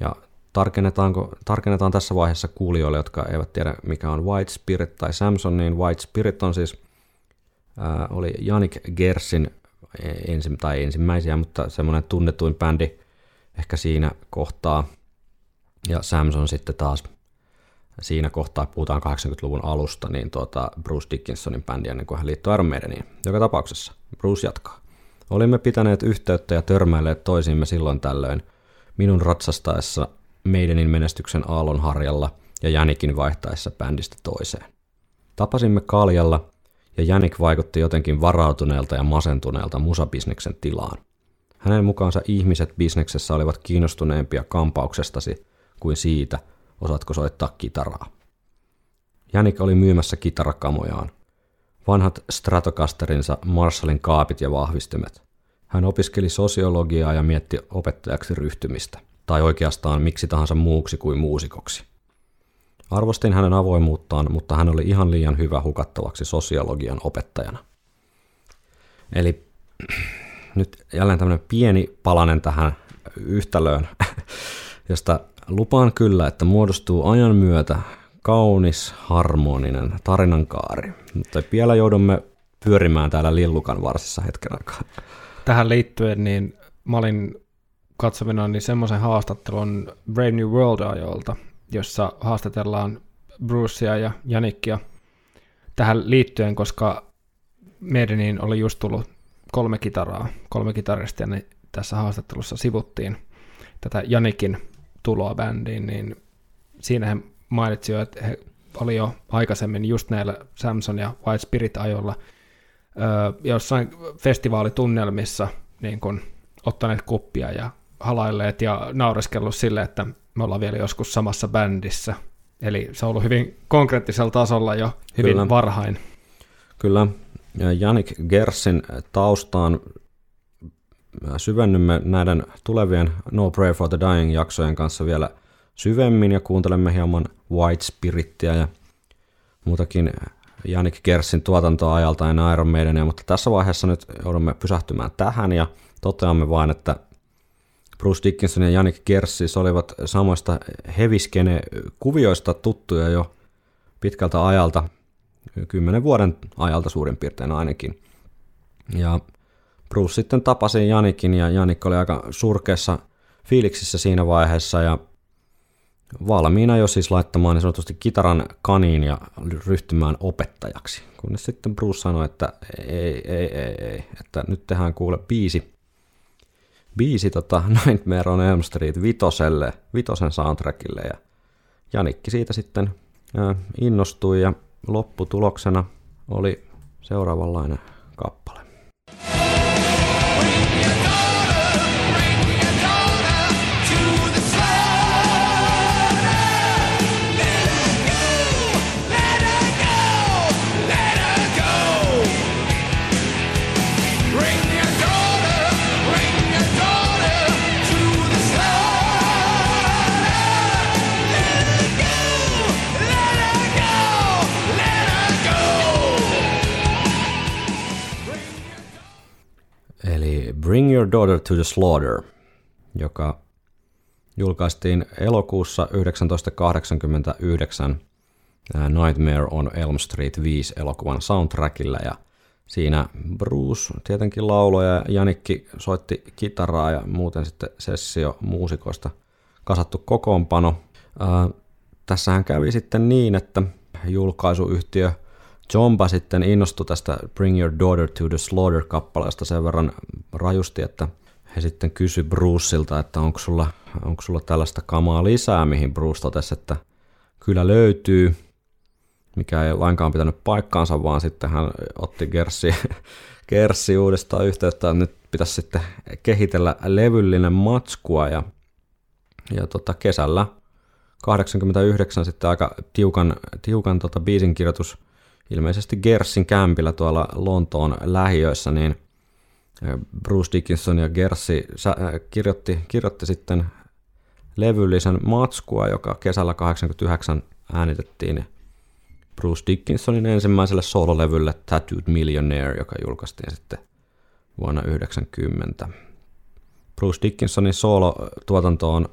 Ja tarkennetaanko, tarkennetaan tässä vaiheessa kuulijoille, jotka eivät tiedä mikä on White Spirit tai Samson, niin White Spirit on siis, ää, oli Janik Gersin ensi, tai ensimmäisiä, mutta semmoinen tunnetuin bändi ehkä siinä kohtaa. Ja Samson sitten taas siinä kohtaa, puhutaan 80-luvun alusta, niin tuota Bruce Dickinsonin bändi ennen kuin hän liittyi Iron Maideniin. Joka tapauksessa Bruce jatkaa. Olimme pitäneet yhteyttä ja törmäilleet toisiimme silloin tällöin minun ratsastaessa Maidenin menestyksen aallonharjalla ja Jänikin vaihtaessa bändistä toiseen. Tapasimme kaljalla ja Jänik vaikutti jotenkin varautuneelta ja masentuneelta musabisneksen tilaan. Hänen mukaansa ihmiset bisneksessä olivat kiinnostuneempia kampauksestasi kuin siitä, osaatko soittaa kitaraa. Jänik oli myymässä kitarakamojaan. Vanhat Stratocasterinsa Marshallin kaapit ja vahvistimet. Hän opiskeli sosiologiaa ja mietti opettajaksi ryhtymistä, tai oikeastaan miksi tahansa muuksi kuin muusikoksi. Arvostin hänen avoimuuttaan, mutta hän oli ihan liian hyvä hukattavaksi sosiologian opettajana. Eli nyt jälleen tämmöinen pieni palanen tähän yhtälöön, josta lupaan kyllä, että muodostuu ajan myötä kaunis, harmoninen tarinankaari. Mutta vielä joudumme pyörimään täällä lillukan varsissa hetken aikaa. Tähän liittyen niin mä olin katsomina niin semmoisen haastattelun Brave New World-ajolta, jossa haastatellaan Brucea ja Janikkia tähän liittyen, koska Medinin oli just tullut kolme kitaraa, kolme kitaristia, niin tässä haastattelussa sivuttiin. tätä Janikin tuloa bändiin, niin siinä he mainitsi jo, että he oli jo aikaisemmin just näillä Samson ja White Spirit-ajoilla öö, jossain festivaalitunnelmissa niin kun ottaneet kuppia ja halailleet ja naureskellut sille, että me ollaan vielä joskus samassa bändissä. Eli se on ollut hyvin konkreettisella tasolla jo hyvin Kyllä. varhain. Kyllä, ja Janik Gersin taustaan syvennymme näiden tulevien No Prayer for the Dying jaksojen kanssa vielä syvemmin ja kuuntelemme hieman White Spirittiä ja muutakin Janik Gersin tuotantoa ajalta ennen Iron Maidenia, mutta tässä vaiheessa nyt joudumme pysähtymään tähän ja toteamme vain, että Bruce Dickinson ja Janik Gers siis olivat samoista heviskene kuvioista tuttuja jo pitkältä ajalta, kymmenen vuoden ajalta suurin piirtein ainakin. Ja Bruce sitten tapasi Janikin ja Janik oli aika surkeassa fiiliksissä siinä vaiheessa ja valmiina jo siis laittamaan niin sanotusti kitaran kaniin ja ryhtymään opettajaksi. Kunnes sitten Bruce sanoi, että ei, ei, ei, ei että nyt tehdään kuule biisi, biisi tota Nightmare on Elm Street vitoselle, vitosen soundtrackille ja Janikki siitä sitten innostui ja lopputuloksena oli seuraavanlainen kappale. Bring Your Daughter to the Slaughter, joka julkaistiin elokuussa 1989 ää, Nightmare on Elm Street 5 elokuvan soundtrackilla ja siinä Bruce tietenkin lauloi ja Janikki soitti kitaraa ja muuten sitten sessio muusikoista kasattu kokoonpano. Ää, tässähän kävi sitten niin, että julkaisuyhtiö Jomba sitten innostui tästä Bring Your Daughter to the Slaughter-kappaleesta sen verran rajusti, että he sitten kysyi Bruceilta, että onko sulla, onko sulla tällaista kamaa lisää, mihin Bruce totesi, että kyllä löytyy, mikä ei lainkaan pitänyt paikkaansa, vaan sitten hän otti Gerssi, Gerssi uudestaan yhteyttä, että nyt pitäisi sitten kehitellä levyllinen matskua ja, ja tota kesällä 89 sitten aika tiukan, tiukan tota biisin kirjoitus ilmeisesti Gersin kämpillä tuolla Lontoon lähiöissä, niin Bruce Dickinson ja Gersi kirjoitti, kirjoitti sitten levyllisen matskua, joka kesällä 89 äänitettiin Bruce Dickinsonin ensimmäiselle sololevylle Tattooed Millionaire, joka julkaistiin sitten vuonna 90. Bruce Dickinsonin solo-tuotanto on,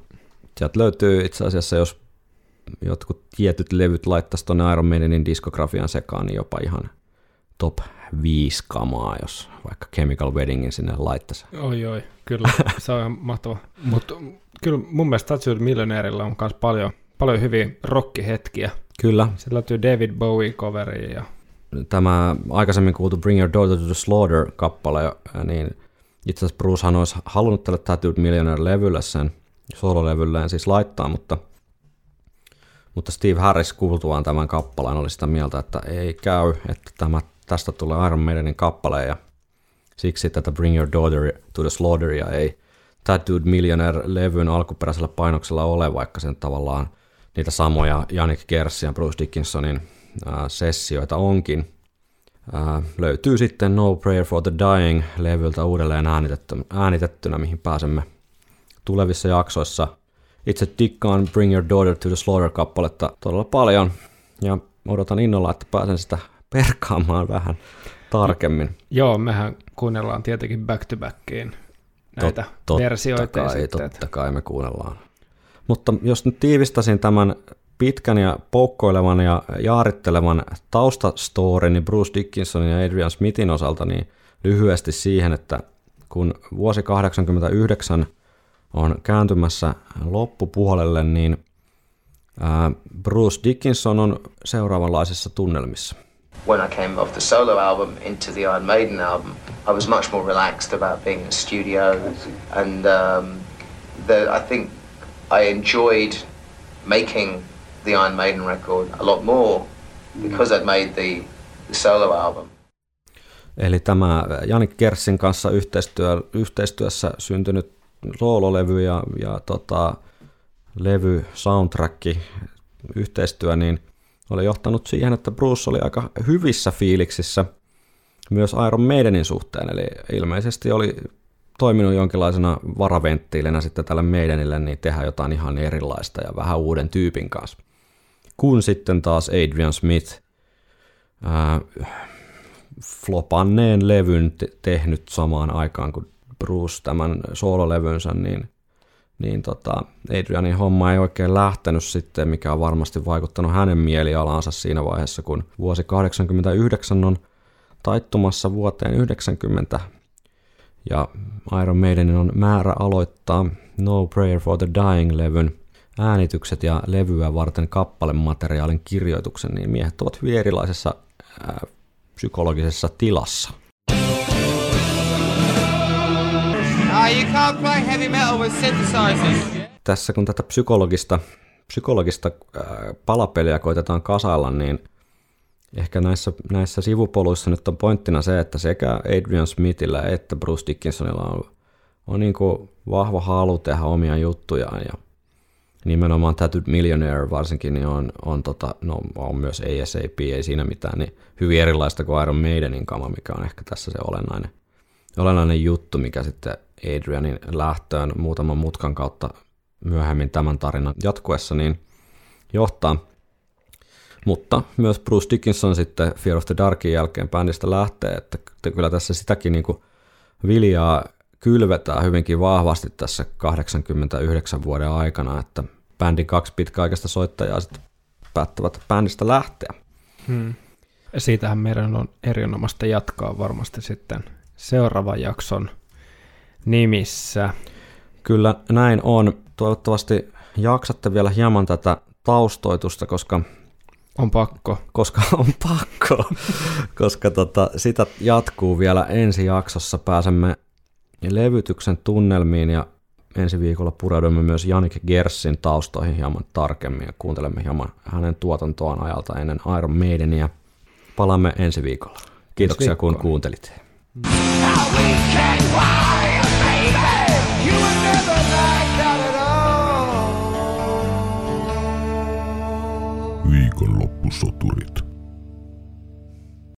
sieltä löytyy itse asiassa, jos jotkut tietyt levyt laittaisi tuonne Iron Maidenin diskografian sekaan, niin jopa ihan top 5 kamaa, jos vaikka Chemical Weddingin sinne laittaisi. Oi, oi, kyllä, se on ihan mahtava. Mutta kyllä mun mielestä Tattooed Millionaireilla on myös paljon, paljon hyviä rockihetkiä. Kyllä, Se löytyy David Bowie-coveri ja tämä aikaisemmin kuultu Bring Your Daughter to the Slaughter-kappale, niin itse asiassa Brucehan olisi halunnut tälle Tattooed Millionaire-levylle sen sololevylleen siis laittaa, mutta, mutta Steve Harris kuultuaan tämän kappaleen oli sitä mieltä, että ei käy, että tämä, tästä tulee Iron Maidenin kappale ja siksi tätä Bring Your Daughter to the Slaughteria ei Tattooed Millionaire-levyn alkuperäisellä painoksella ole, vaikka sen tavallaan niitä samoja Janik Gersin ja Bruce Dickinsonin ää, sessioita onkin. Ää, löytyy sitten No Prayer for the Dying-levyltä uudelleen äänitetty, äänitettynä, mihin pääsemme tulevissa jaksoissa. Itse tikkaan Bring Your Daughter to the Slaughter-kappaletta todella paljon, ja odotan innolla, että pääsen sitä perkaamaan vähän tarkemmin. Joo, mehän kuunnellaan tietenkin back to backiin näitä Tot- totta versioita. kai, sitten, totta kai me kuunnellaan. Mutta jos nyt tiivistäisin tämän pitkän ja poukkoilevan ja jaarittelevan taustastorin niin Bruce Dickinsonin ja Adrian Smithin osalta, niin lyhyesti siihen, että kun vuosi 89 on kääntymässä loppupuolelle, niin Bruce Dickinson on seuraavanlaisissa tunnelmissa. when I came off the solo album into the Iron Maiden album, I was much more relaxed about being in the studio and um, the, I think I enjoyed making the Iron Maiden record a lot more because I'd made the, the solo album. Eli tämä Janik Kerssin kanssa yhteistyö, yhteistyössä syntynyt soololevy ja, ja tota, levy, soundtrack, yhteistyö, niin oli johtanut siihen, että Bruce oli aika hyvissä fiiliksissä myös Iron Maidenin suhteen, eli ilmeisesti oli toiminut jonkinlaisena varaventtiilinä sitten tälle Maidenille, niin tehdä jotain ihan erilaista ja vähän uuden tyypin kanssa. Kun sitten taas Adrian Smith ää, flopanneen levyn te- tehnyt samaan aikaan kuin Bruce tämän soololevynsä, niin, niin tota, Adrianin homma ei oikein lähtenyt sitten, mikä on varmasti vaikuttanut hänen mielialaansa siinä vaiheessa, kun vuosi 89 on taittumassa vuoteen 90 ja Iron Maidenin on määrä aloittaa No Prayer for the Dying-levyn äänitykset ja levyä varten kappalemateriaalin kirjoituksen, niin miehet ovat hyvin erilaisessa ää, psykologisessa tilassa. You can't play heavy metal with synthesizers. Tässä kun tätä psykologista, psykologista ää, palapeliä koitetaan kasailla, niin ehkä näissä, näissä sivupoluissa nyt on pointtina se, että sekä Adrian Smithillä että Bruce Dickinsonilla on, on niin kuin vahva halu tehdä omia juttujaan ja nimenomaan Tattooed Millionaire varsinkin niin on, on, tota, no, on myös ASAP, ei siinä mitään, niin hyvin erilaista kuin Iron Maidenin kama, mikä on ehkä tässä se olennainen, olennainen juttu, mikä sitten Adrianin lähtöön muutaman mutkan kautta myöhemmin tämän tarinan jatkuessa niin johtaa. Mutta myös Bruce Dickinson sitten Fear of the Darkin jälkeen bändistä lähtee, että kyllä tässä sitäkin niin kuin viljaa kylvetään hyvinkin vahvasti tässä 89 vuoden aikana, että bändin kaksi pitkäaikaista soittajaa sitten päättävät bändistä lähteä. Hmm. Siitähän meidän on erinomaista jatkaa varmasti sitten seuraavan jakson nimissä. Kyllä näin on. Toivottavasti jaksatte vielä hieman tätä taustoitusta, koska On pakko. koska on pakko, koska tota, sitä jatkuu vielä ensi jaksossa. Pääsemme levytyksen tunnelmiin ja ensi viikolla pureudumme myös Janik Gersin taustoihin hieman tarkemmin ja kuuntelemme hieman hänen tuotantoaan ajalta ennen Iron Maidenia. Palaamme ensi viikolla. Kiitoksia Ensi kun viikkoon. kuuntelitte. You were Viikonloppusoturit.